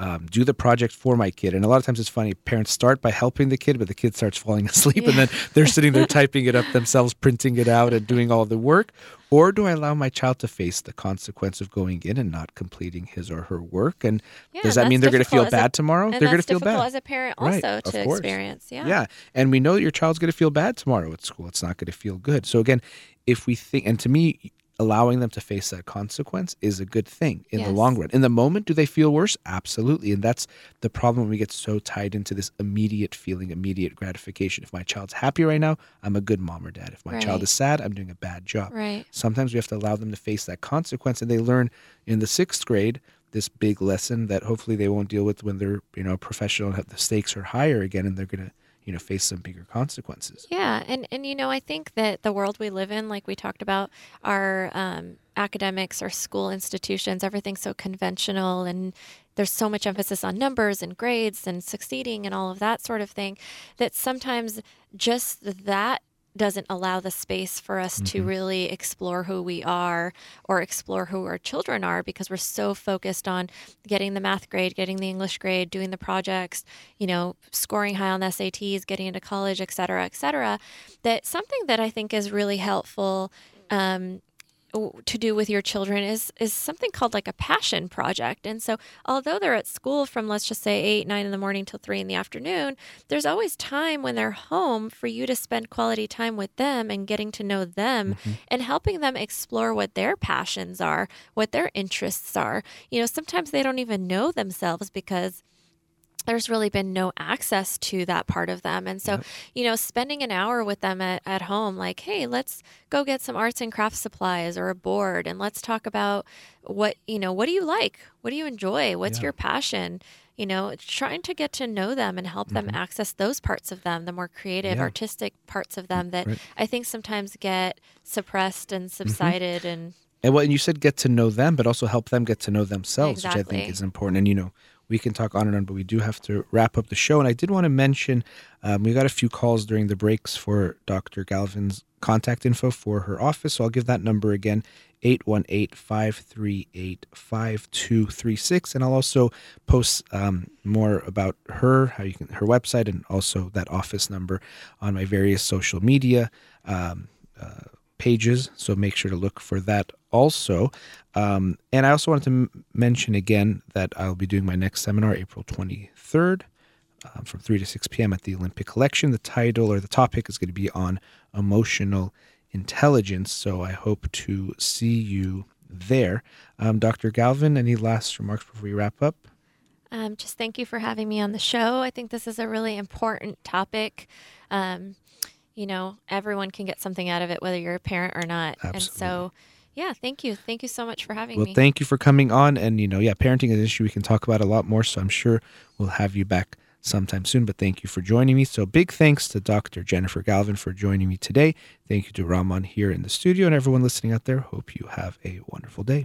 um, do the project for my kid. And a lot of times it's funny. Parents start by helping the kid, but the kid starts falling asleep, and then they're sitting there typing it up themselves, printing it out, and doing all the work. Or do I allow my child to face the consequence of going in and not completing his or her work? And Yeah, does that mean they're going to feel as a- bad tomorrow? They're going to feel bad. as a parent also of to experience. Yeah. Yeah. And we know that your child's going to feel bad tomorrow at school. It's not going to feel good. So, again, if we think, and to me, allowing them to face that consequence is a good thing in the long run. In the moment, do they feel worse? Absolutely. And that's the problem when we get so tied into this immediate feeling, immediate gratification. If my child's happy right now, I'm a good mom or dad. If my child is sad, I'm doing a bad job. Right. Sometimes we have to allow them to face that consequence, and they learn in the sixth grade this big lesson that hopefully they won't deal with when they're you know professional and have the stakes are higher again, and they're gonna you know face some bigger consequences. Yeah, and and you know, I think that the world we live in, like we talked about, our um, academics, our school institutions, everything's so conventional, and there's so much emphasis on numbers and grades and succeeding and all of that sort of thing, that sometimes just that doesn't allow the space for us to really explore who we are or explore who our children are because we're so focused on getting the math grade, getting the English grade, doing the projects, you know, scoring high on the SATs, getting into college, et cetera, et cetera. That something that I think is really helpful um, to do with your children is is something called like a passion project. And so, although they're at school from let's just say eight, nine in the morning till three in the afternoon, there's always time when they're home for you to spend quality time with them and getting to know them mm-hmm. and helping them explore what their passions are, what their interests are. You know, sometimes they don't even know themselves because there's really been no access to that part of them. And so, you know, spending an hour with them at, at home, like, hey, let's go get some arts and crafts supplies or a board and let's talk about what, you know, what do you like? What do you enjoy? What's Yeah. your passion? You know, trying to get to know them and help them access those parts of them, the more creative, Mm-hmm. Yeah. artistic parts of them that Right. I think sometimes get suppressed and subsided and And well, and you said get to know them, but also help them get to know themselves, which I think is important. And you know, we can talk on and on, but we do have to wrap up the show. And I did want to mention um, we got a few calls during the breaks for Dr. Galvin's contact info for her office. So I'll give that number again 818 538 5236. And I'll also post um, more about her, how you can, her website, and also that office number on my various social media. Um, uh, pages, so make sure to look for that also. Um, and I also wanted to m- mention again that I'll be doing my next seminar April 23rd um, from 3 to 6 p.m. at the Olympic Collection. The title or the topic is going to be on emotional intelligence, so I hope to see you there. Um, Dr. Galvin, any last remarks before we wrap up? Um, just thank you for having me on the show. I think this is a really important topic. Um, you know, everyone can get something out of it, whether you're a parent or not. And so, yeah, thank you. Thank you so much for having Well, me. Well, thank you for coming on. And, you know, yeah, parenting is an issue we can talk about a lot more. So I'm sure we'll have you back sometime soon. But thank you for joining me. So big thanks to Dr. Jennifer Galvin for joining me today. Thank you to Rahman here in the studio and everyone listening out there. Hope you have a wonderful day.